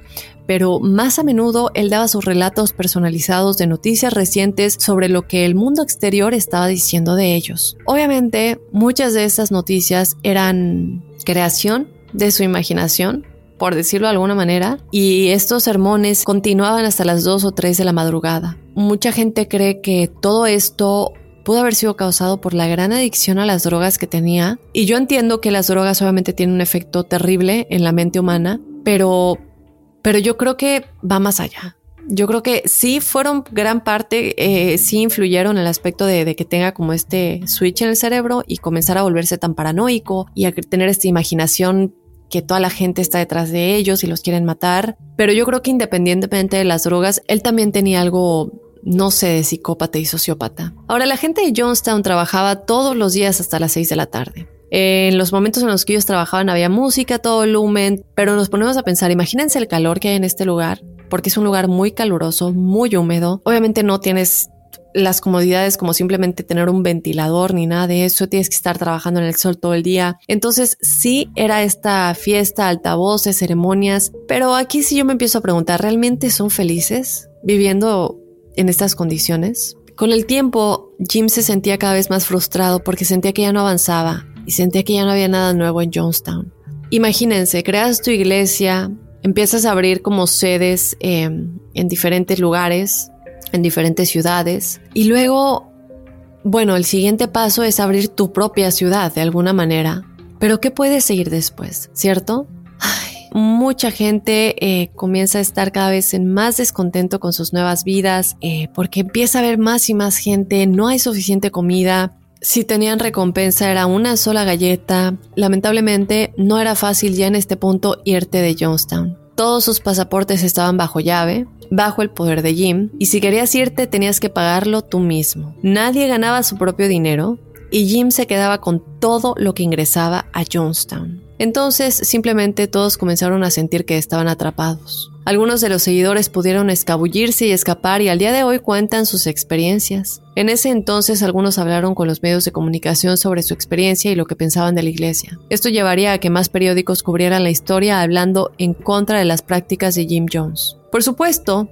pero más a menudo él daba sus relatos personalizados de noticias recientes sobre lo que el mundo exterior estaba diciendo de ellos. Obviamente, muchas de estas noticias eran creación de su imaginación, por decirlo de alguna manera, y estos sermones continuaban hasta las 2 o 3 de la madrugada. Mucha gente cree que todo esto pudo haber sido causado por la gran adicción a las drogas que tenía, y yo entiendo que las drogas obviamente tienen un efecto terrible en la mente humana, pero pero yo creo que va más allá. Yo creo que sí fueron gran parte, eh, sí influyeron en el aspecto de, de, que tenga como este switch en el cerebro y comenzar a volverse tan paranoico y a tener esta imaginación que toda la gente está detrás de ellos y los quieren matar. Pero yo creo que independientemente de las drogas, él también tenía algo, no sé, de psicópata y sociópata. Ahora, la gente de Jonestown trabajaba todos los días hasta las 6 de la tarde. En los momentos en los que ellos trabajaban había música, todo volumen, pero nos ponemos a pensar, imagínense el calor que hay en este lugar, porque es un lugar muy caluroso, muy húmedo. Obviamente no tienes las comodidades como simplemente tener un ventilador ni nada de eso, tienes que estar trabajando en el sol todo el día. Entonces sí era esta fiesta, altavoces, ceremonias, pero aquí sí yo me empiezo a preguntar, ¿realmente son felices viviendo en estas condiciones? Con el tiempo, Jim se sentía cada vez más frustrado porque sentía que ya no avanzaba, y sentía que ya no había nada nuevo en Jonestown. Imagínense, creas tu iglesia, empiezas a abrir como sedes eh, en diferentes lugares, en diferentes ciudades, y luego, bueno, el siguiente paso es abrir tu propia ciudad de alguna manera. Pero ¿qué puede seguir después, cierto? Mucha gente eh, comienza a estar cada vez en más descontento con sus nuevas vidas, eh, porque empieza a haber más y más gente, no hay suficiente comida. Si tenían recompensa era una sola galleta. Lamentablemente no era fácil ya en este punto irte de Jonestown. Todos sus pasaportes estaban bajo llave, bajo el poder de Jim, y si querías irte tenías que pagarlo tú mismo. Nadie ganaba su propio dinero, y Jim se quedaba con todo lo que ingresaba a Jonestown. Entonces simplemente todos comenzaron a sentir que estaban atrapados. Algunos de los seguidores pudieron escabullirse y escapar y al día de hoy cuentan sus experiencias. En ese entonces algunos hablaron con los medios de comunicación sobre su experiencia y lo que pensaban de la iglesia. Esto llevaría a que más periódicos cubrieran la historia hablando en contra de las prácticas de Jim Jones. Por supuesto,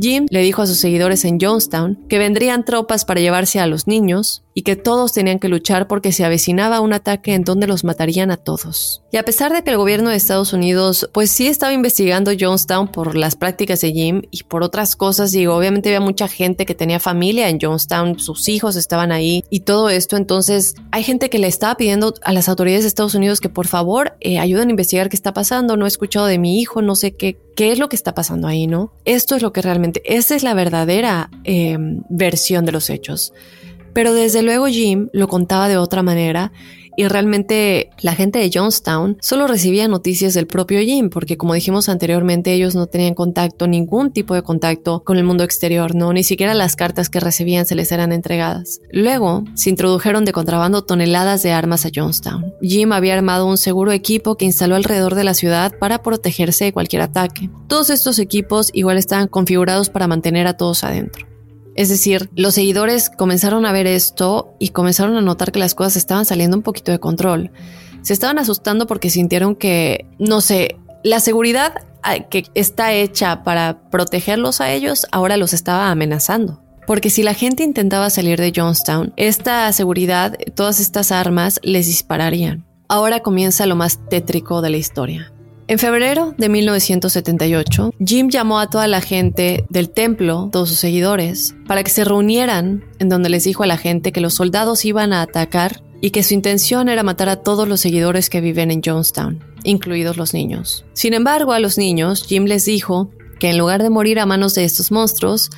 Jim le dijo a sus seguidores en Jonestown que vendrían tropas para llevarse a los niños y que todos tenían que luchar porque se avecinaba un ataque en donde los matarían a todos. Y a pesar de que el gobierno de Estados Unidos pues sí estaba investigando Jonestown por las prácticas de Jim y por otras cosas, digo, obviamente había mucha gente que tenía familia en Jonestown, sus hijos estaban ahí y todo esto, entonces hay gente que le estaba pidiendo a las autoridades de Estados Unidos que por favor eh, ayuden a investigar qué está pasando, no he escuchado de mi hijo, no sé qué, qué es lo que está pasando ahí, ¿no? Esto es lo que realmente esa es la verdadera em, versión de los hechos. Pero desde luego Jim lo contaba de otra manera y realmente la gente de Jonestown solo recibía noticias del propio Jim, porque como dijimos anteriormente, ellos no tenían contacto, ningún tipo de contacto con el mundo exterior, no, ni siquiera las cartas que recibían se les eran entregadas. Luego se introdujeron de contrabando toneladas de armas a Jonestown. Jim había armado un seguro equipo que instaló alrededor de la ciudad para protegerse de cualquier ataque. Todos estos equipos igual estaban configurados para mantener a todos adentro. Es decir, los seguidores comenzaron a ver esto y comenzaron a notar que las cosas estaban saliendo un poquito de control. Se estaban asustando porque sintieron que, no sé, la seguridad ah, que está hecha para protegerlos a ellos ahora los estaba amenazando. Porque si la gente intentaba salir de Jonestown, esta seguridad, todas estas armas les dispararían. Ahora comienza lo más tétrico de la historia. En febrero de 1978, Jim llamó a toda la gente del templo, todos sus seguidores, para que se reunieran, en donde les dijo a la gente que los soldados iban a atacar y que su intención era matar a todos los seguidores que viven en Jonestown, incluidos los niños. Sin embargo, a los niños, Jim les dijo que en lugar de morir a manos de estos monstruos,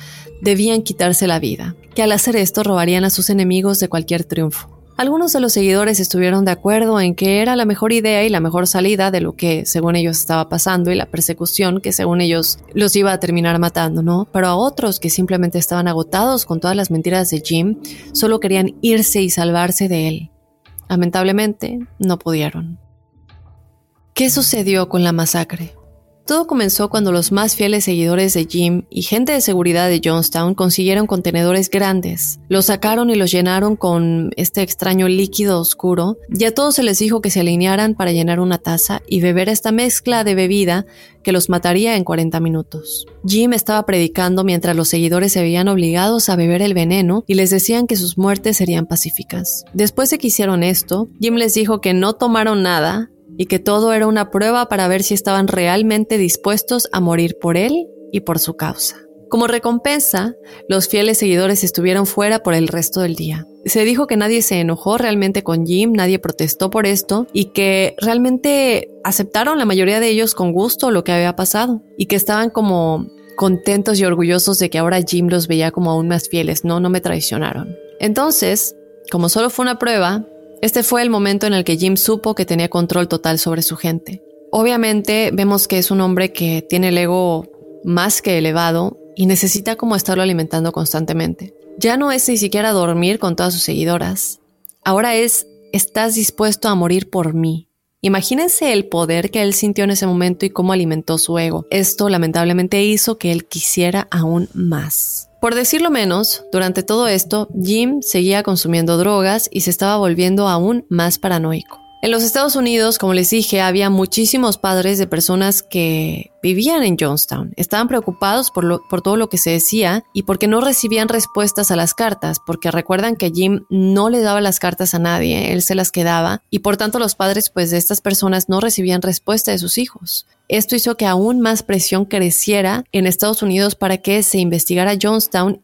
debían quitarse la vida, que al hacer esto robarían a sus enemigos de cualquier triunfo. Algunos de los seguidores estuvieron de acuerdo en que era la mejor idea y la mejor salida de lo que según ellos estaba pasando y la persecución que según ellos los iba a terminar matando, ¿no? Pero a otros que simplemente estaban agotados con todas las mentiras de Jim, solo querían irse y salvarse de él. Lamentablemente, no pudieron. ¿Qué sucedió con la masacre? Todo comenzó cuando los más fieles seguidores de Jim y gente de seguridad de Jonestown consiguieron contenedores grandes. Los sacaron y los llenaron con este extraño líquido oscuro y a todos se les dijo que se alinearan para llenar una taza y beber esta mezcla de bebida que los mataría en 40 minutos. Jim estaba predicando mientras los seguidores se veían obligados a beber el veneno y les decían que sus muertes serían pacíficas. Después de que hicieron esto, Jim les dijo que no tomaron nada y que todo era una prueba para ver si estaban realmente dispuestos a morir por él y por su causa. Como recompensa, los fieles seguidores estuvieron fuera por el resto del día. Se dijo que nadie se enojó realmente con Jim, nadie protestó por esto y que realmente aceptaron la mayoría de ellos con gusto lo que había pasado y que estaban como contentos y orgullosos de que ahora Jim los veía como aún más fieles, no, no me traicionaron. Entonces, como solo fue una prueba, este fue el momento en el que Jim supo que tenía control total sobre su gente. Obviamente vemos que es un hombre que tiene el ego más que elevado y necesita como estarlo alimentando constantemente. Ya no es ni siquiera dormir con todas sus seguidoras. Ahora es, estás dispuesto a morir por mí. Imagínense el poder que él sintió en ese momento y cómo alimentó su ego. Esto lamentablemente hizo que él quisiera aún más. Por decirlo menos, durante todo esto, Jim seguía consumiendo drogas y se estaba volviendo aún más paranoico. En los Estados Unidos, como les dije, había muchísimos padres de personas que vivían en Jonestown. Estaban preocupados por, por, todo lo que se decía y porque no recibían respuestas a las cartas, porque recuerdan que Jim no le daba las cartas a nadie, él se las quedaba y por tanto los padres pues de estas personas no recibían respuesta de sus hijos. Esto hizo que aún más presión creciera en Estados Unidos para que se investigara Jonestown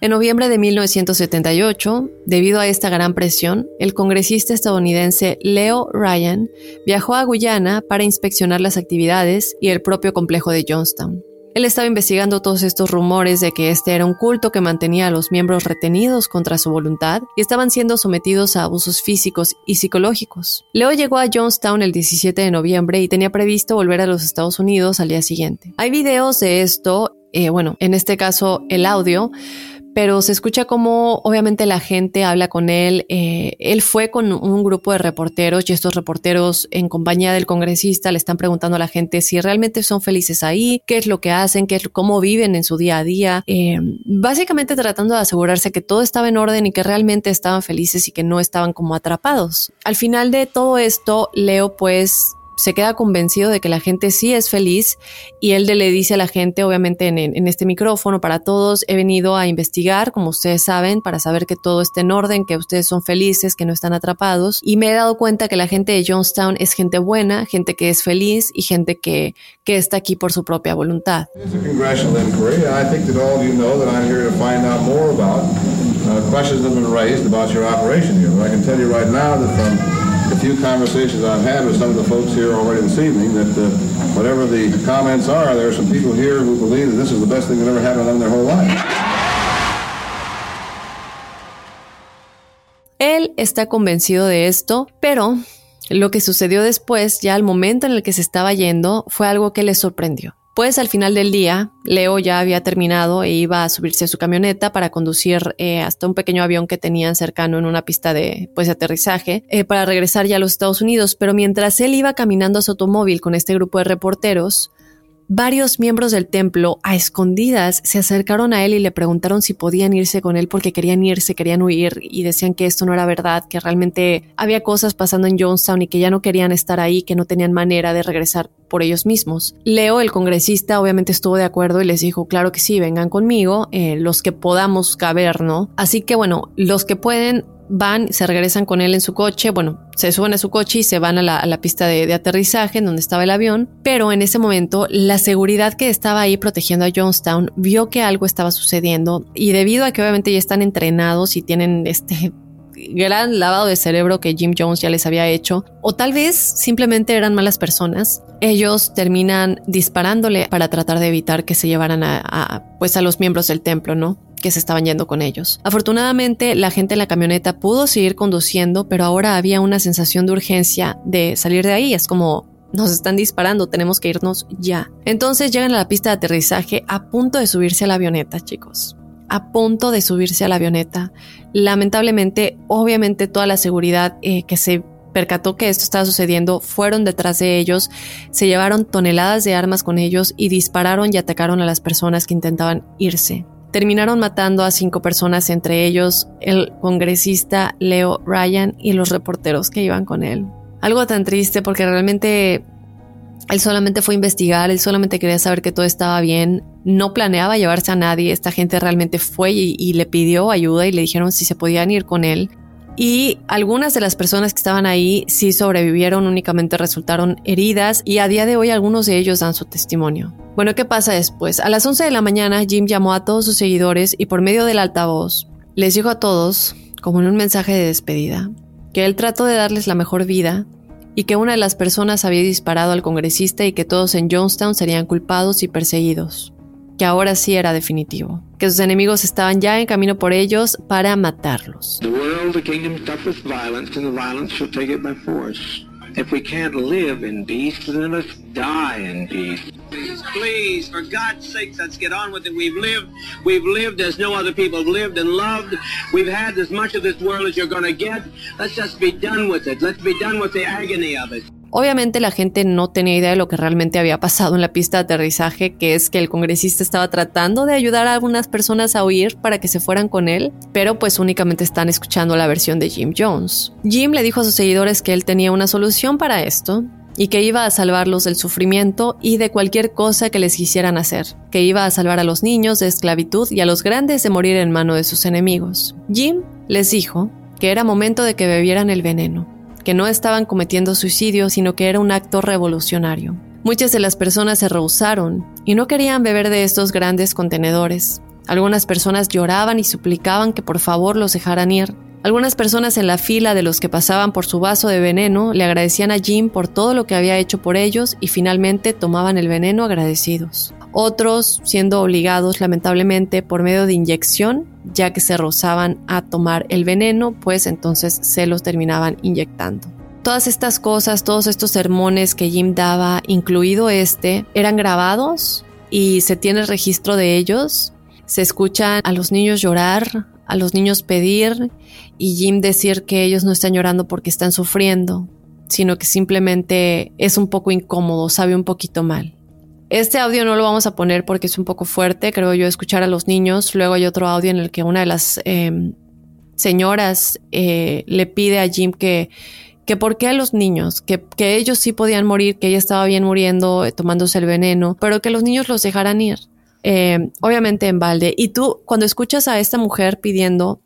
En noviembre de 1978, debido a esta gran presión, el congresista estadounidense Leo Ryan viajó a Guyana para inspeccionar las actividades y el propio complejo de Johnstown. Él estaba investigando todos estos rumores de que este era un culto que mantenía a los miembros retenidos contra su voluntad y estaban siendo sometidos a abusos físicos y psicológicos. Leo llegó a Johnstown el 17 de noviembre y tenía previsto volver a los Estados Unidos al día siguiente. Hay videos de esto eh, bueno, en este caso el audio, pero se escucha como obviamente la gente habla con él. Eh, él fue con un grupo de reporteros y estos reporteros en compañía del congresista le están preguntando a la gente si realmente son felices ahí, qué es lo que hacen, qué es, cómo viven en su día a día. Eh, básicamente tratando de asegurarse que todo estaba en orden y que realmente estaban felices y que no estaban como atrapados. Al final de todo esto, Leo pues se queda convencido de que la gente sí es feliz y él le dice a la gente, obviamente en, este micrófono para todos, he venido a investigar, como ustedes saben, para saber que todo esté en orden, que ustedes son felices, que no están atrapados. Y me he dado cuenta que la gente de Jonestown es gente buena, gente que es feliz y gente que, está aquí por su propia voluntad. the few conversations I've had with some of the folks here already this evening that uh, whatever the comments are, there are some people here who believe that this is the best thing that ever happened to their whole life. Él está convencido de esto, pero lo que sucedió después, ya al momento en el que se estaba yendo, fue algo que le sorprendió. Pues al final del día, Leo ya había terminado e iba a subirse a su camioneta para conducir eh, hasta un pequeño avión que tenían cercano en una pista de, pues, aterrizaje eh, para regresar ya a los Estados Unidos. Pero mientras él iba caminando a su automóvil con este grupo de reporteros, Varios miembros del templo, a escondidas, se acercaron a él y le preguntaron si podían irse con él porque querían irse, querían huir y decían que esto no era verdad, que realmente había cosas pasando en Jonestown y que ya no querían estar ahí, que no tenían manera de regresar por ellos mismos. Leo, el congresista, obviamente estuvo de acuerdo y les dijo, claro que sí, vengan conmigo, eh, los que podamos caber, ¿no? Así que bueno, los que pueden van, se regresan con él en su coche, bueno, se suben a su coche y se van a la, pista de, aterrizaje en donde estaba el avión, pero en ese momento la seguridad que estaba ahí protegiendo a Jonestown vio que algo estaba sucediendo y debido a que obviamente ya están entrenados y tienen este gran lavado de cerebro que Jim Jones ya les había hecho, o tal vez simplemente eran malas personas, ellos terminan disparándole para tratar de evitar que se llevaran a pues a los miembros del templo, ¿no? Que se estaban yendo con ellos. Afortunadamente, la gente en la camioneta pudo seguir conduciendo, pero ahora había una sensación de urgencia de salir de ahí. Es como, nos están disparando, tenemos que irnos ya. Entonces llegan a la pista de aterrizaje a punto de subirse a la avioneta, chicos. A punto de subirse a la avioneta. Lamentablemente, obviamente toda la seguridad eh, que se percató que esto estaba sucediendo, fueron detrás de ellos, se llevaron toneladas de armas con ellos y dispararon y atacaron a las personas que intentaban irse. Terminaron matando a cinco personas, entre ellos el congresista Leo Ryan y los reporteros que iban con él. Algo tan triste porque realmente él solamente fue a investigar, él solamente quería saber que todo estaba bien, no planeaba llevarse a nadie, esta gente realmente fue y, y, le pidió ayuda y le dijeron si se podían ir con él y algunas de las personas que estaban ahí sí sobrevivieron, únicamente resultaron heridas y a día de hoy algunos de ellos dan su testimonio. Bueno, ¿qué pasa después? A las 11 de la mañana Jim llamó a todos sus seguidores y por medio del altavoz les dijo a todos, como en un mensaje de despedida, que él trató de darles la mejor vida y que una de las personas había disparado al congresista y que todos en Jonestown serían culpados y perseguidos que ahora sí era definitivo, que sus enemigos estaban ya en camino por ellos para matarlos. The world, the kingdom suffers violence, and the violence shall take it by force. If we can't live in peace, then let's die in peace. Please, please, for God's sake, let's get on with it. We've lived, we've lived as no other people have lived and loved. We've had as much of this world as you're going to get. Let's just be done with it. Let's be done with the agony of it. Obviamente la gente no tenía idea de lo que realmente había pasado en la pista de aterrizaje, que es que el congresista estaba tratando de ayudar a algunas personas a huir para que se fueran con él, pero pues únicamente están escuchando la versión de Jim Jones. Jim le dijo a sus seguidores que él tenía una solución para esto, y que iba a salvarlos del sufrimiento y de cualquier cosa que les quisieran hacer, que iba a salvar a los niños de esclavitud y a los grandes de morir en mano de sus enemigos. Jim les dijo que era momento de que bebieran el veneno, que no estaban cometiendo suicidio, sino que era un acto revolucionario. Muchas de las personas se rehusaron y no querían beber de estos grandes contenedores. Algunas personas lloraban y suplicaban que por favor los dejaran ir. Algunas personas en la fila de los que pasaban por su vaso de veneno le agradecían a Jim por todo lo que había hecho por ellos y finalmente tomaban el veneno agradecidos. Otros siendo obligados lamentablemente por medio de inyección, ya que se rozaban a tomar el veneno, pues entonces se los terminaban inyectando. Todas estas cosas, todos estos sermones que Jim daba, incluido este, eran grabados y se tiene registro de ellos. Se escuchan a los niños llorar, a los niños pedir y Jim decir que ellos no están llorando porque están sufriendo, sino que simplemente es un poco incómodo, sabe un poquito mal. Este audio no lo vamos a poner porque es un poco fuerte, creo yo, escuchar a los niños. Luego hay otro audio en el que una de las em, señoras eh, le pide a Jim que, que por qué a los niños, que, que ellos sí podían morir, que ella estaba bien muriendo, eh, tomándose el veneno, pero que los niños los dejaran ir. Eh, obviamente en balde. Y tú, cuando escuchas a esta mujer pidiendo,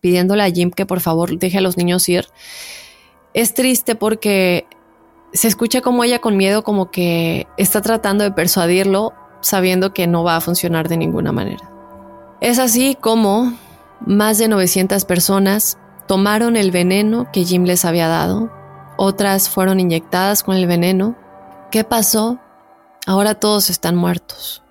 pidiéndole a Jim que por favor deje a los niños ir, es triste porque se escucha como ella con miedo, como que está tratando de persuadirlo, sabiendo que no va a funcionar de ninguna manera. Es así como más de 900 personas tomaron el veneno que Jim les había dado, otras fueron inyectadas con el veneno. ¿Qué pasó? Ahora todos están muertos.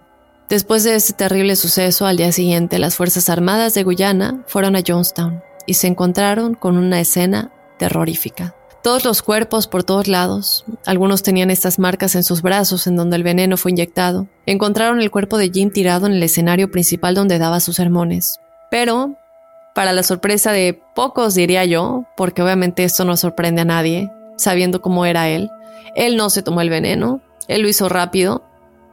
Después de este terrible suceso, al día siguiente las Fuerzas Armadas de Guyana fueron a Jonestown y se encontraron con una escena terrorífica. Todos los cuerpos por todos lados, algunos tenían estas marcas en sus brazos en donde el veneno fue inyectado. Encontraron el cuerpo de Jim tirado en el escenario principal donde daba sus sermones. Pero, para la sorpresa de pocos diría yo, porque obviamente esto no sorprende a nadie, sabiendo cómo era él, él no se tomó el veneno, él lo hizo rápido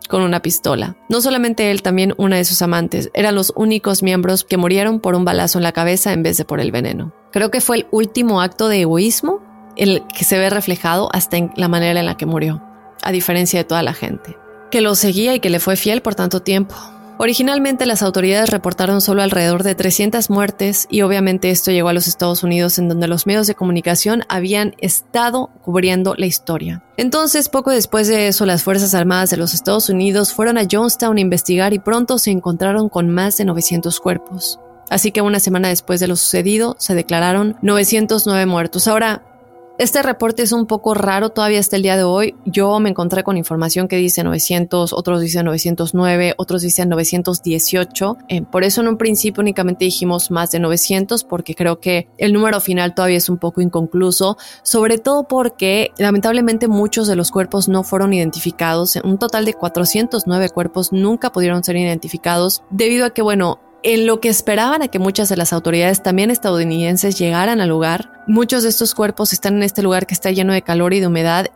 con una pistola. No solamente él, también una de sus amantes. Eran los únicos miembros que murieron por un balazo en la cabeza en vez de por el veneno. Creo que fue el último acto de egoísmo el que se ve reflejado hasta en la manera en la que murió, a diferencia de toda la gente, que lo seguía y que le fue fiel por tanto tiempo. Originalmente las autoridades reportaron solo alrededor de 300 muertes y obviamente esto llegó a los Estados Unidos en donde los medios de comunicación habían estado cubriendo la historia. Entonces, poco después de eso, las Fuerzas Armadas de los Estados Unidos fueron a Jonestown a investigar y pronto se encontraron con más de 900 cuerpos. Así que una semana después de lo sucedido, se declararon 909 muertos. Ahora, este reporte es un poco raro todavía hasta el día de hoy. Yo me encontré con información que dice 900, otros dicen 909, otros dicen 918. Eh, por eso en un principio únicamente dijimos más de 900 porque creo que el número final todavía es un poco inconcluso, sobre todo porque lamentablemente muchos de los cuerpos no fueron identificados. Un total de 409 cuerpos nunca pudieron ser identificados debido a que, bueno, En lo que esperaban a que muchas de las autoridades también estadounidenses llegaran al lugar, muchos de estos cuerpos están en este lugar que está lleno de calor y de humedad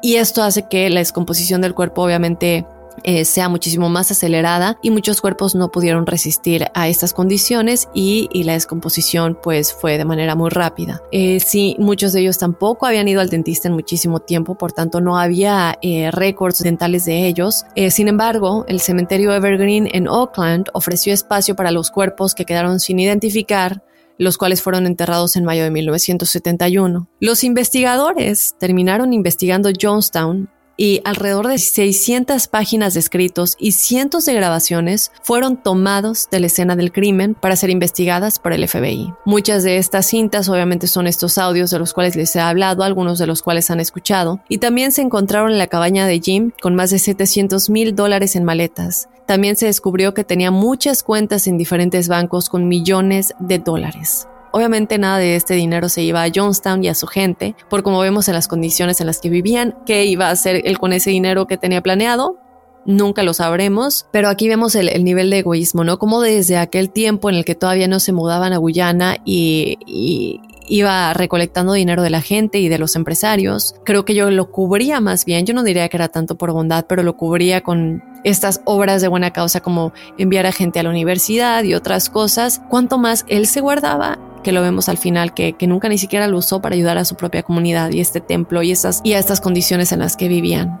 y esto hace que la descomposición del cuerpo obviamente eh, sea muchísimo más acelerada y muchos cuerpos no pudieron resistir a estas condiciones y, la descomposición pues fue de manera muy rápida. Eh, sí, muchos de ellos tampoco habían ido al dentista en muchísimo tiempo, por tanto no había eh, récords dentales de ellos. sin embargo, el cementerio Evergreen en Oakland ofreció espacio para los cuerpos que quedaron sin identificar los cuales fueron enterrados en mayo de 1971. Los investigadores terminaron investigando Jonestown y alrededor de 600 páginas de escritos y cientos de grabaciones fueron tomados de la escena del crimen para ser investigadas por el FBI. Muchas de estas cintas obviamente son estos audios de los cuales les he hablado, algunos de los cuales han escuchado, y también se encontraron en la cabaña de Jim con más de 700 mil dólares en maletas. También se descubrió que tenía muchas cuentas en diferentes bancos con millones de dólares. Obviamente nada de este dinero se iba a Jonestown y a su gente, por como vemos en las condiciones en las que vivían, qué iba a hacer él con ese dinero que tenía planeado, nunca lo sabremos, pero aquí vemos el, nivel de egoísmo, ¿no? Como desde aquel tiempo en el que todavía no se mudaban a Guyana y, iba recolectando dinero de la gente y de los empresarios, creo que yo lo cubría más bien, yo no diría que era tanto por bondad, pero lo cubría con estas obras de buena causa como enviar a gente a la universidad y otras cosas, cuanto más él se guardaba que lo vemos al final, que, nunca ni siquiera lo usó para ayudar a su propia comunidad y este templo y, esas, y a estas condiciones en las que vivían.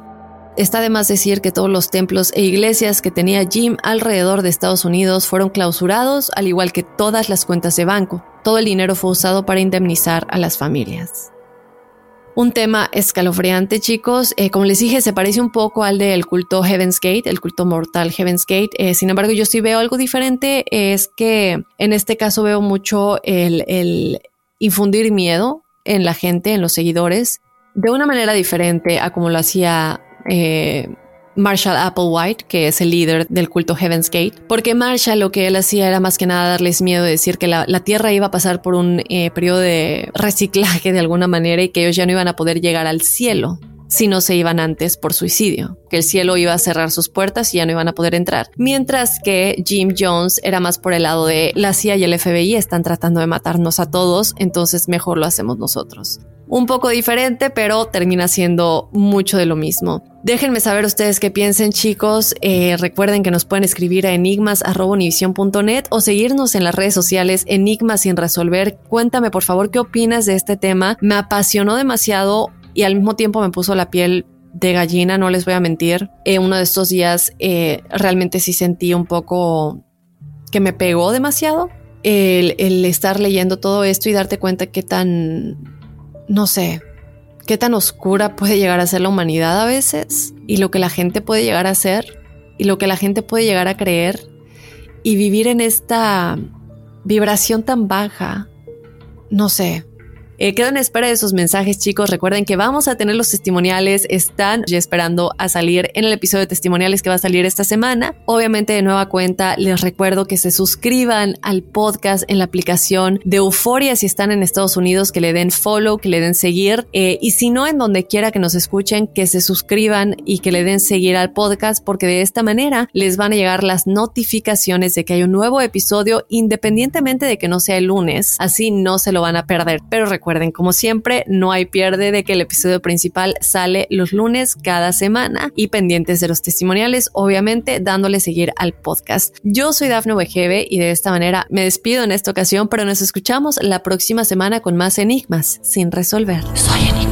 Está de más decir que todos los templos e iglesias que tenía Jim alrededor de Estados Unidos fueron clausurados, al igual que todas las cuentas de banco. Todo el dinero fue usado para indemnizar a las familias. Un tema escalofriante, chicos. Eh, como les dije, se parece un poco al del culto Heaven's Gate, el culto mortal Heaven's Gate. Eh, sin embargo, yo sí veo algo diferente. Es que en este caso veo mucho el, infundir miedo en la gente, en los seguidores, de una manera diferente a como lo hacía eh, Marshall Applewhite, que es el líder del culto Heaven's Gate, porque Marshall lo que él hacía era más que nada darles miedo de decir que la, Tierra iba a pasar por un eh, periodo de reciclaje de alguna manera y que ellos ya no iban a poder llegar al cielo si no se iban antes por suicidio, que el cielo iba a cerrar sus puertas y ya no iban a poder entrar. Mientras que Jim Jones era más por el lado de la CIA y el FBI están tratando de matarnos a todos, entonces mejor lo hacemos nosotros un poco diferente, pero termina siendo mucho de lo mismo. Déjenme saber ustedes qué piensen, chicos. Eh, recuerden que nos pueden escribir a enigmas.univision.net o seguirnos en las redes sociales Enigmas sin resolver. Cuéntame, por favor, qué opinas de este tema. Me apasionó demasiado y al mismo tiempo me puso la piel de gallina, no les voy a mentir. Eh, uno de estos días eh, realmente sí sentí un poco que me pegó demasiado. El, el estar leyendo todo esto y darte cuenta qué tan no sé, qué tan oscura puede llegar a ser la humanidad a veces y lo que la gente puede llegar a hacer y lo que la gente puede llegar a creer y vivir en esta vibración tan baja. No sé, eh, quedo espera de sus mensajes, chicos. Recuerden que vamos a tener los testimoniales. Están ya esperando a salir en el episodio de testimoniales que va a salir esta semana. Obviamente, de nueva cuenta, les recuerdo que se suscriban al podcast en la aplicación de Euforia si están en Estados Unidos, que le den follow, que le den seguir. Eh, y si no, en donde quiera que nos escuchen, que se suscriban y que le den seguir al podcast, porque de esta manera les van a llegar las notificaciones de que hay un nuevo episodio, independientemente de que no sea el lunes. Así no se lo van a perder. Pero Recuerden, como siempre, no hay pierde de que el episodio principal sale los lunes cada semana y pendientes de los testimoniales, obviamente dándole seguir al podcast. Yo soy Dafne Wegebe y de esta manera me despido en esta ocasión, pero nos escuchamos la próxima semana con más enigmas sin resolver. Soy enigmático.